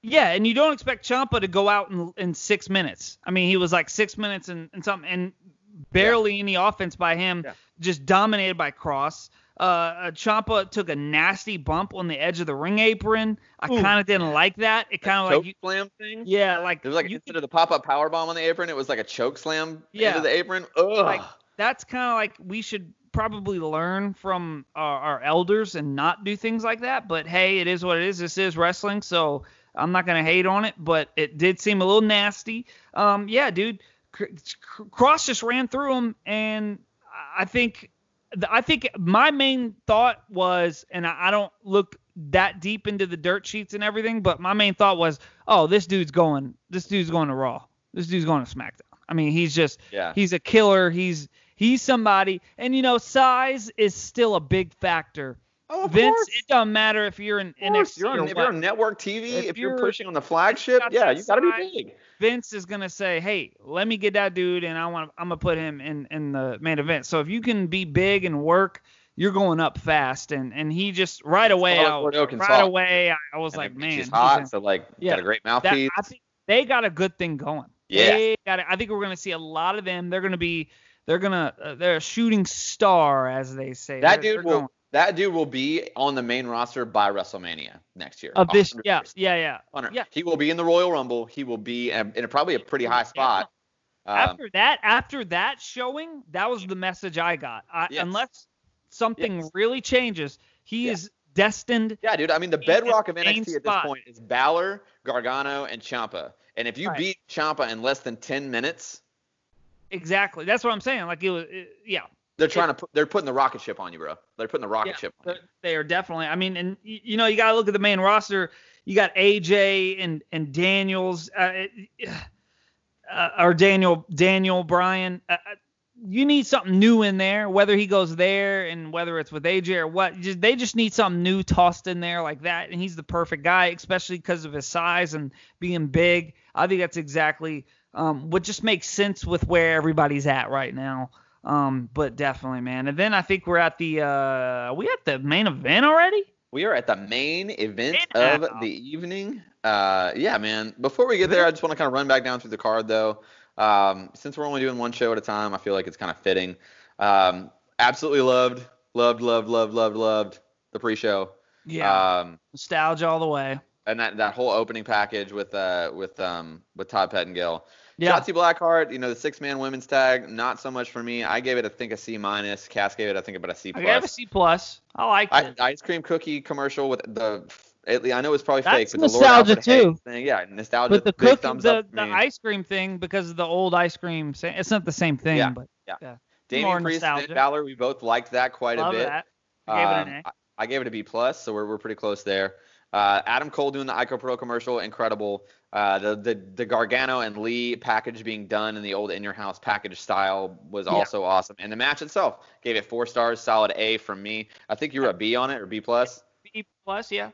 Yeah, and you don't expect Ciampa to go out in, in six minutes. I mean, he was like six minutes and, and something, and barely any offense by him, Yeah. just dominated by Kross. Uh, Ciampa took a nasty bump on the edge of the ring apron. I kind of didn't like that. It kind of like choke you, slam thing. yeah, like There was like you instead of the pop up power bomb on the apron, it was like a choke slam Yeah. into the apron. Ugh. Like, that's kind of like we should probably learn from our, our elders and not do things like that. But hey, it is what it is. This is wrestling, so I'm not gonna hate on it. But it did seem a little nasty. Um, yeah, dude, Cr- Cr- Kross just ran through him, and I think, I think my main thought was, and I, I don't look that deep into the dirt sheets and everything, but my main thought was, oh, this dude's going, this dude's going to Raw. This dude's going to SmackDown. I mean, he's just yeah. He's a killer. He's he's somebody. And you know, size is still a big factor. oh, of Vince, course. it doesn't matter if you're in Of course, NXT you're or on, if what. you're on network TV, If if, you're, you're- pushing on the flagship, got yeah, that you got to be big. Vince is gonna say, "Hey, let me get that dude, and I want I'm gonna put him in in the main event." So if you can be big and work, you're going up fast. And and he just right away, I, was- right away, I, was And like, man, he's hot, so like Yeah, got a great that, mouthpiece. I think they got a good thing going. Yeah. Got. I think we're gonna see a lot of them. They're gonna be, they're gonna, uh, they're a shooting star, as they say. that They're- dude they're will that dude will be on the main roster by WrestleMania next year. of this, yeah, yeah, yeah. 100. yeah. He will be in the Royal Rumble. He will be in, in a, probably a pretty high spot. Um, after that, after that showing, that was the message I got. I, Yes. Unless something Yes. really changes, he Yeah. is destined. yeah, dude. I mean, the bedrock of NXT at this point is Balor, Gargano, and Ciampa. And if you Right. beat Ciampa in less than 10 minutes, Exactly. That's what I'm saying. Like it was, it, yeah. They're trying to put they're putting the rocket ship on you, bro. They're putting the rocket Yeah, ship on you. They are definitely. I mean, and you know, you got to look at the main roster. You got AJ and and Daniels, uh, uh, or Daniel Daniel Bryan. Uh, uh, you need something new in there, whether he goes there and whether it's with AJ or what. Just, they just need something new tossed in there like that, and he's the perfect guy, especially because of his size and being big. I think that's exactly um, what just makes sense with where everybody's at right now. Um, but definitely, man. And then I think we're at the uh, are we at the main event already? We are at the main event of the evening. Uh, yeah, man. Before we get there, I just want to kind of run back down through the card, though. Um, since we're only doing one show at a time, I feel like it's kind of fitting. Um, absolutely loved, loved, loved, loved, loved, loved the pre-show. Yeah. Um, nostalgia all the way. and that, that whole opening package with uh with um with Todd Pettengill. Yeah, Shotzi Blackheart, you know the six man women's tag, not so much for me. I gave it I think a C minus. Cass gave it I think about a C I plus. I gave a C plus. I liked I, it. ice cream cookie commercial with the it, I know it's probably That's fake, but the Lord nostalgia, too. Thing, yeah, nostalgia. But the big cookie, thumbs the, up the ice cream thing, because of the old ice cream, it's not the same thing. Yeah, but yeah. more Damian Priest, Finn nostalgia. Balor, we both liked that quite love a bit. that. I gave it an Um, A. I, I gave it a B plus, so we're we're pretty close there. Uh, Adam Cole doing the Ico Pro commercial, incredible. Uh, the, the the Gargano and Lee package being done in the old in your house package style was Yeah. also awesome. And the match itself gave it four stars, solid A from me. I think you were a B on it or B plus. B plus, yeah.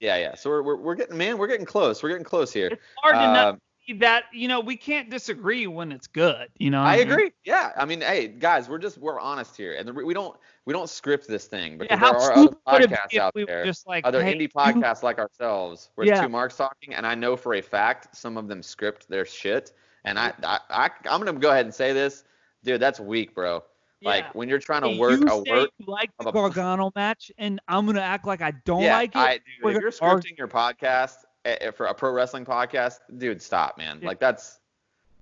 Yeah, yeah. So we're, we're we're getting man, we're getting close. We're getting close here. It's hard not Um, that. You know, we can't disagree when it's good. You know. what I mean? agree. Yeah, I mean, hey guys, we're just we're honest here, and the, we don't we don't script this thing because how there are other would it be podcasts out we there. just like other hey, indie podcasts like ourselves, where Yeah. it's two marks talking, and I know for a fact some of them script their shit, and I, I, I I'm gonna go ahead and say this, dude, that's weak, bro. Like when you're trying to Hey, work a work, you like of the a- Gargano match, and I'm gonna act like I don't yeah, like it. I, dude, if you're scripting your podcast eh, eh, for a pro wrestling podcast, dude, stop, man. Yeah. Like that's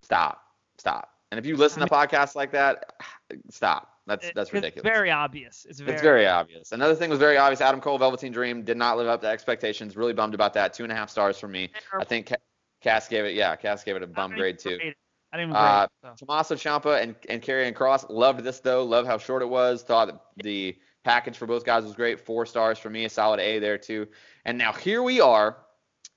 stop, stop. And if you listen I to podcasts like that, *sighs* stop. That's It- that's ridiculous. It's very obvious. It's very. It's very obvious. Another thing was very obvious. Adam Cole, Velveteen Dream, did not live up to expectations. Really bummed about that. Two and a half stars for me. I think Cass gave it. Yeah, Cass gave it a bum grade too. I didn't even Uh, grade it, so. Tommaso Ciampa and and Karrion Kross loved this though. Love how short it was. Thought the package for both guys was great. Four stars for me. A solid A there too. And now here we are.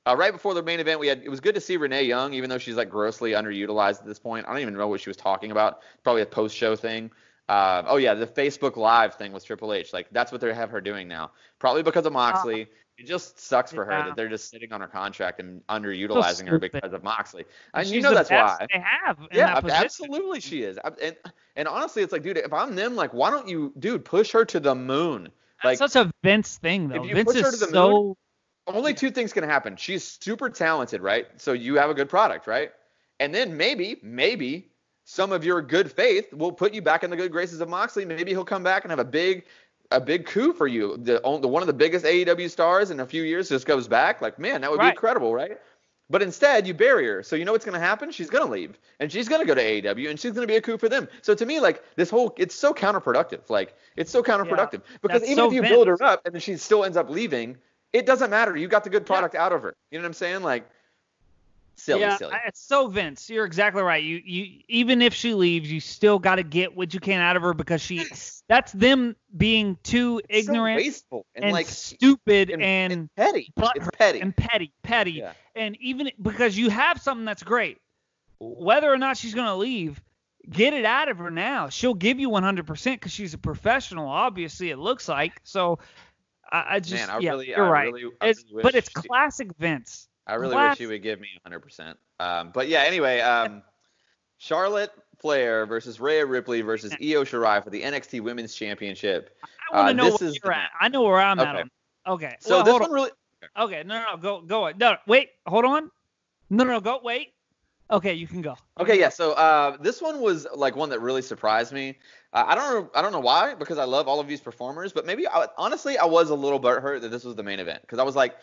Uh, right before the main event, we had it was good to see Renee Young, even though she's like grossly underutilized at this point. I don't even know what she was talking about. Probably a post-show thing. Uh, oh yeah, the Facebook Live thing with Triple H. Like that's what they have her doing now. Probably because of Moxley. it just sucks for her that they're just sitting on her contract and underutilizing her because of Moxley. And She's you know that's why. They have. Yeah, absolutely she is. And and honestly, it's like, dude, if I'm them, like, why don't you, dude, push her to the moon? Like, That's such a Vince thing, though. if you Vince push her is to the so. Only two things can happen. She's super talented, right? So you have a good product, right? And then maybe, maybe some of your good faith will put you back in the good graces of Moxley. Maybe he'll come back and have a big a big coup for you. The, the one of the biggest AEW stars in a few years just goes back. Like, man, that would Right. be incredible, right? But instead, you bury her. So you know what's going to happen? She's going to leave, and she's going to go to AEW, and she's going to be a coup for them. So to me, like this whole, it's so counterproductive. Like it's so counterproductive because That's even so if you build her up and then she still ends up leaving, it doesn't matter. You got the good product out of her. You know what I'm saying? Like silly, yeah, silly. It's so Vince. You're exactly right. You you even if she leaves, you still got to get what you can out of her because she. yes. That's them being too It's so ignorant wasteful, and, and like stupid and, and, and petty. It's petty. and petty, petty, Yeah. and even because you have something that's great, whether or not she's gonna leave, get it out of her now. She'll give you 100% because she's a professional. Obviously, it looks like. So, I, I just Man, I yeah, really- you're I right. really- It's- really but it's she- classic Vince. I really Class- wish you would give me 100%. Um, but yeah, anyway, um, *laughs* Charlotte Flair versus Rhea Ripley versus Io Shirai for the NXT Women's Championship. I want to Uh, know where you're the at. I know where I'm at. Okay. On. Okay. So well, this one on. really Okay, no, no, no, go, go. No, wait, hold on. No, no, no, go, wait. Okay, you can go. Okay, yeah. So uh, this one was like one that really surprised me. Uh, I don't know. I don't know why because I love all of these performers, but maybe I, honestly I was a little butthurt that this was the main event because I was like,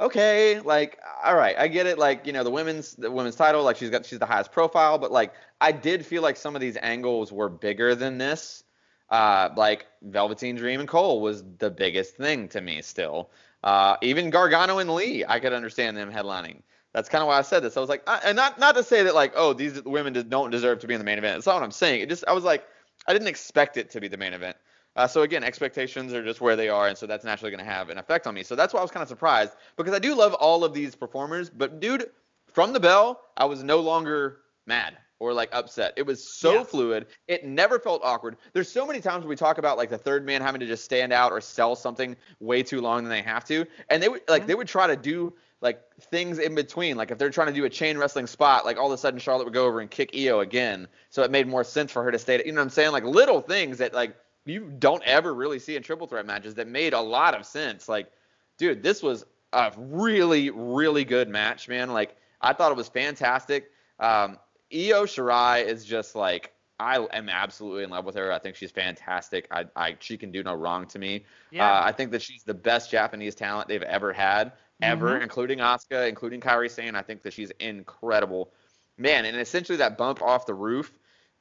okay, like all right, I get it. Like you know the women's the women's title, like she's got she's the highest profile, but like I did feel like some of these angles were bigger than this. Uh, like Velveteen Dream and Cole was the biggest thing to me still. Uh, even Gargano and Lee, I could understand them headlining. That's kind of why I said this. I was like, I, and not not to say that like, oh, these women don't deserve to be in the main event. That's not what I'm saying. It just I was like, I didn't expect it to be the main event. Uh, so again, expectations are just where they are, and so that's naturally going to have an effect on me. So that's why I was kind of surprised because I do love all of these performers, but dude, from the bell, I was no longer mad or like upset. It was so Yeah. fluid. It never felt awkward. There's so many times we talk about like the third man having to just stand out or sell something way too long than they have to, and they would like they would try to do like things in between. Like if they're trying to do a chain wrestling spot, like all of a sudden Charlotte would go over and kick Io again, so it made more sense for her to stay. You know what I'm saying? Like little things that like you don't ever really see in triple threat matches that made a lot of sense. Like, dude, this was a really really good match, man. Like I thought it was fantastic. Um, Io Shirai is just like I am absolutely in love with her. I think she's fantastic. I, I she can do no wrong to me. Yeah. Uh, I think that she's the best Japanese talent they've ever had, ever, Mhm. including Asuka, including Kairi Sane. I think that she's incredible. Man, and essentially that bump off the roof,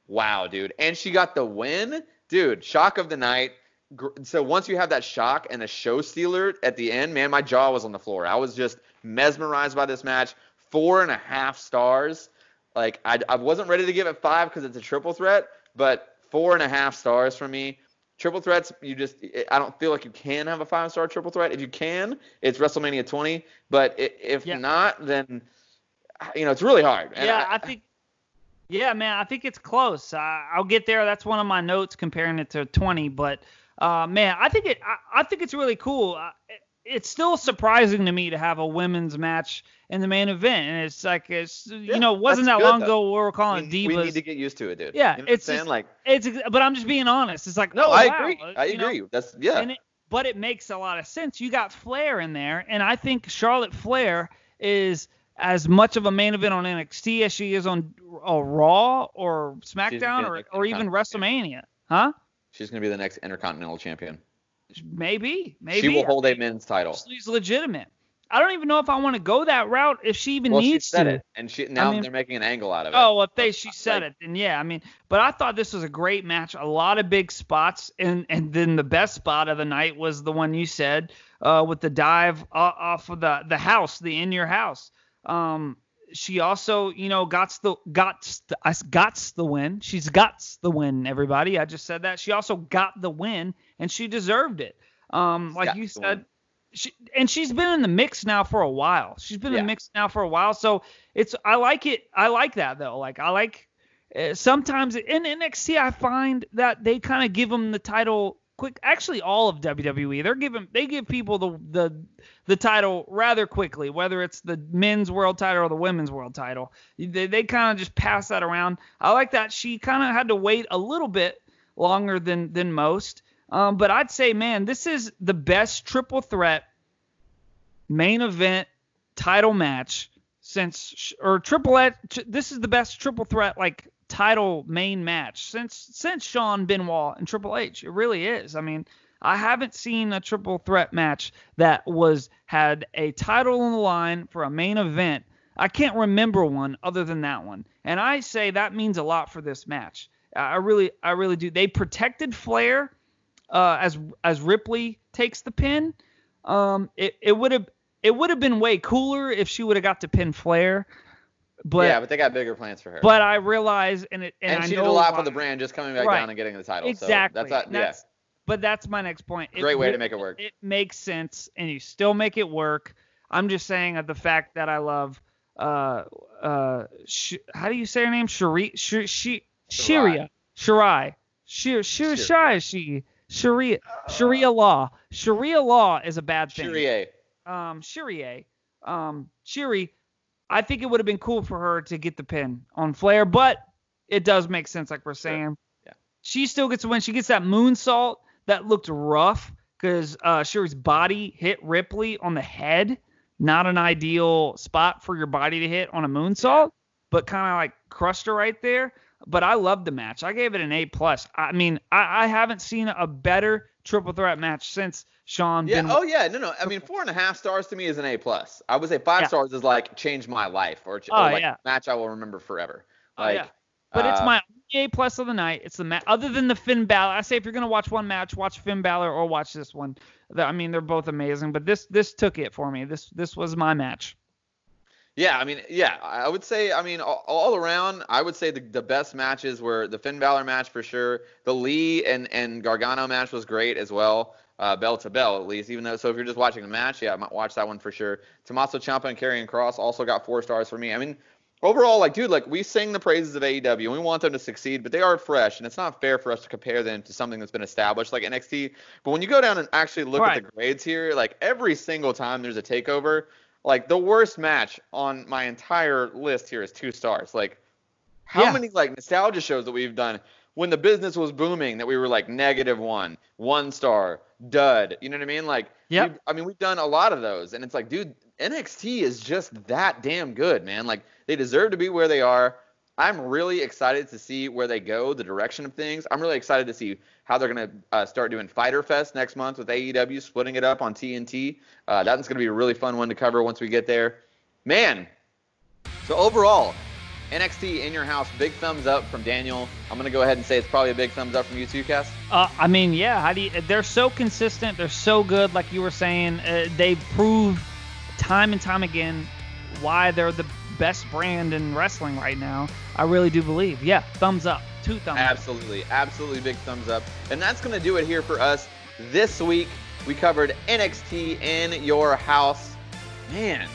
wow, dude. And she got the win, dude. Shock of the night. So once you have that shock and a show stealer at the end, man, my jaw was on the floor. I was just mesmerized by this match. Four and a half stars. Like I, I wasn't ready to give it five because it's a triple threat, but four and a half stars for me. Triple threats, you just I don't feel like you can have a five star triple threat. If you can, it's WrestleMania 20. But i- if Yeah. not, then you know it's really hard. And yeah, I, think. Yeah, man, I think it's close. I, I'll get there. That's one of my notes comparing it to 20. But uh, man, I think it. I, I think it's really cool. Uh, it, it's still surprising to me to have a women's match in the main event, and it's like it's Yeah, you know wasn't that good, long though. ago we were calling we, it divas. we need to get used to it, dude. Yeah, you know it's just- like it's but I'm just being honest. It's like no, oh, I wow, agree. I you know? agree. That's yeah. And it, but it makes a lot of sense. You got Flair in there, and I think Charlotte Flair is as much of a main event on NXT as she is on uh, Raw or SmackDown or, or even WrestleMania. Huh? She's gonna be the next Intercontinental Champion. Maybe. Maybe. She will hold a men's title. She's legitimate. I don't even know if I want to go that route if she even Well, she needs said to. it, and she now mean- they're making an angle out of it. Oh, well, if they she said Like- it, then yeah. I mean, but I thought this was a great match. A lot of big spots, and and then the best spot of the night was the one you said, uh, with the dive off of the the house, the in your house. Um, she also, you know, got the got the, I got the win. She's got the win. Everybody, I just said that. She also got the win, and she deserved it. Um, like you said, she and she's been in the mix now for a while. She's been in the mix now for a while, so it's I like it. I like that though. Like I like uh, sometimes in NXT I find that they kind of give them the title quick. Actually, all of WWE they're giving they give people the the the title rather quickly, whether it's the men's world title or the women's world title. They they kind of just pass that around. I like that she kind of had to wait a little bit longer than than most. Um, but I'd say, man, this is the best triple threat main event title match since or triple H. This is the best triple threat like title main match since since Shawn Benoit and Triple H. It really is. I mean, I haven't seen a triple threat match that was had a title on the line for a main event. I can't remember one other than that one. And I say that means a lot for this match. I really I really do. They protected Flair uh, as as Ripley takes the pin. Um, it it would have it would have been way cooler if she would have got to pin Flair. But yeah, but they got bigger plans for her. but I realize and it and, and I she know did a lot why- for the brand, just coming back Right. down and getting the title. Exactly. So that's, And not, yeah. But that's my next point. It Great way to make it work. It makes sense, and you still make it work. I'm just saying that the fact that I love, uh, uh, sh- how do you say her name? Shari, Sh- she, Shiria, Shirai, Shir, Shir, Shir- Shai, she, Sharia, Sharia law. Sharia law is a bad thing. Cherie. Um, Shirie, um, Shiri, I think it would have been cool for her to get the pin on Flair, but it does make sense, like we're saying. Yeah. She still gets to win. She gets that moonsault that looked rough because uh, Shuri's body hit Ripley on the head. Not an ideal spot for your body to hit on a moonsault, but kind of like crushed her right there. But I loved the match. I gave it an A plus. I mean, I, I haven't seen a better triple threat match since Shawn. Yeah. Ben- Oh yeah. No, no. I mean, four and a half stars to me is an A plus. I would say five Yeah. stars is like changed my life or, ch- or Oh, like yeah. match I will remember forever. Oh, yeah. But it's uh, my A plus of the night. It's the ma- other than the Finn Balor. I say if you're gonna watch one match, watch Finn Balor or watch this one. The- I mean, they're both amazing, but this this took it for me. This this was my match. Yeah, I mean, yeah, I would say, I mean, all, all around, I would say the, the best matches were the Finn Balor match for sure. The Lee and, and Gargano match was great as well, uh, bell to bell at least. Even though, so if you're just watching the match, yeah, I might watch that one for sure. Tommaso Ciampa and Karrion Kross also got four stars for me. I mean, overall, like, dude, like we sing the praises of AEW and we want them to succeed, but they are fresh, and it's not fair for us to compare them to something that's been established like NXT. But when you go down and actually look Right. at the grades here, like every single time there's a takeover, like the worst match on my entire list here is two stars. Like how Yeah. many like nostalgia shows that we've done when the business was booming that we were like negative one, one star, dud. You know what I mean? Like Yep. I mean we've done a lot of those and it's like, dude, NXT is just that damn good, man. Like they deserve to be where they are. I'm really excited to see where they go, the direction of things. I'm really excited to see how they're going to uh, start doing Fyter Fest next month with AEW, splitting it up on TNT. Uh, that's going to be a really fun one to cover once we get there. Man, so overall, NXT in your house, big thumbs up from Daniel. I'm going to go ahead and say it's probably a big thumbs up from you too, Cass. Uh, I mean, yeah. How do you, they're so consistent. They're so good. Like you were saying, uh, they prove time and time again why they're the best brand in wrestling right now. I really do believe. Yeah, thumbs up. Two thumbs up. Absolutely, absolutely big thumbs up. And that's going to do it here for us this week. We covered NXT in your house. Man,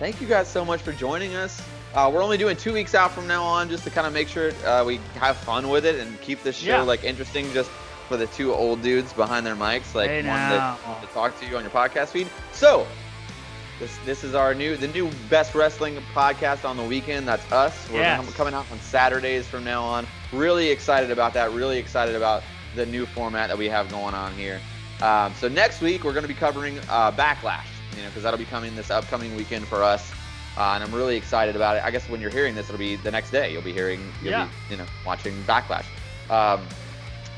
thank you guys so much for joining us. Uh, we're only doing two weeks out from now on just to kind of make sure uh, we have fun with it and keep this show Yeah. like interesting just for the two old dudes behind their mics, like Hey, one that to talk to you on your podcast feed. So, this this is our new the new best wrestling podcast on the weekend. That's us. We're Yes. com- coming out on Saturdays from now on. Really excited about that. Really excited about the new format that we have going on here. Um, so next week we're going to be covering uh, Backlash, you know, because that'll be coming this upcoming weekend for us. Uh, and I'm really excited about it. I guess when you're hearing this, it'll be the next day. You'll be hearing, you'll Yeah. be, you know, watching Backlash. Um,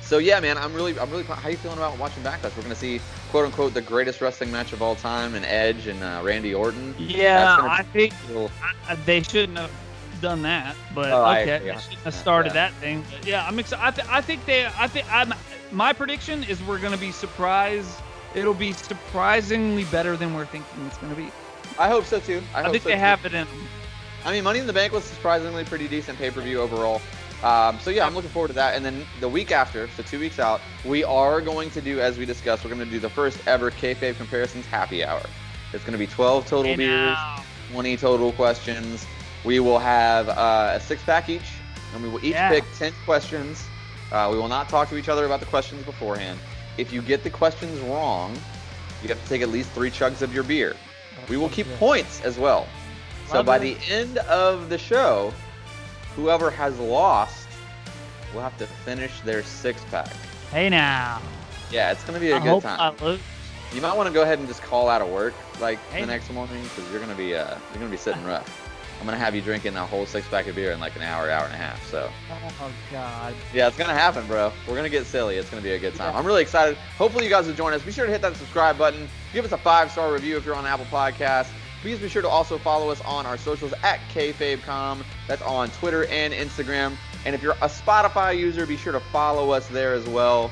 so yeah, man, I'm really, I'm really. How you feeling about watching Backlash? We're gonna see, quote unquote, the greatest wrestling match of all time, and Edge and uh, Randy Orton. Yeah, I think little- I, they shouldn't have done that, but Oh, I okay, they shouldn't have started Yeah. that thing. But yeah, I'm excited. I, th- I think they. I think I'm. My prediction is we're gonna be surprised. It'll be surprisingly better than we're thinking it's gonna be. I hope so too. I, I, think so they too. have it in. I mean, Money in the Bank was surprisingly pretty decent pay per view overall. Um, so yeah, I'm looking forward to that. And then the week after, so two weeks out, we are going to do, as we discussed, we're going to do the first ever kayfabe comparisons happy hour. It's going to be 12 total beers, now. 20 total questions. We will have uh, a six pack each, and we will each Yeah. pick 10 questions. Uh, we will not talk to each other about the questions beforehand. If you get the questions wrong, you have to take at least three chugs of your beer. We will keep points as well. So by the end of the show, whoever has lost will have to finish their six pack. Hey now. Yeah, it's gonna be a I good time. You might want to go ahead and just call out of work like Hey. the next morning because you're gonna be uh, you're gonna be sitting *laughs* rough. I'm gonna have you drinking a whole six pack of beer in like an hour, hour and a half. So Oh God. yeah, it's gonna happen, bro. We're gonna get silly. It's gonna be a good time. I'm really excited. Hopefully you guys will join us. Be sure to hit that subscribe button. Give us a five star review if you're on Apple Podcasts. Please be sure to also follow us on our socials at kfabecom. That's on Twitter and Instagram. And if you're a Spotify user, be sure to follow us there as well.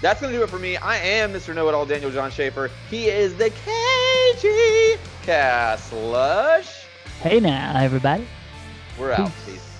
That's gonna do it for me. I am Mr. Know It All, Daniel John Schaefer. He is the KG Cast Slush. Hey now, everybody. We're out. Peace. Peace.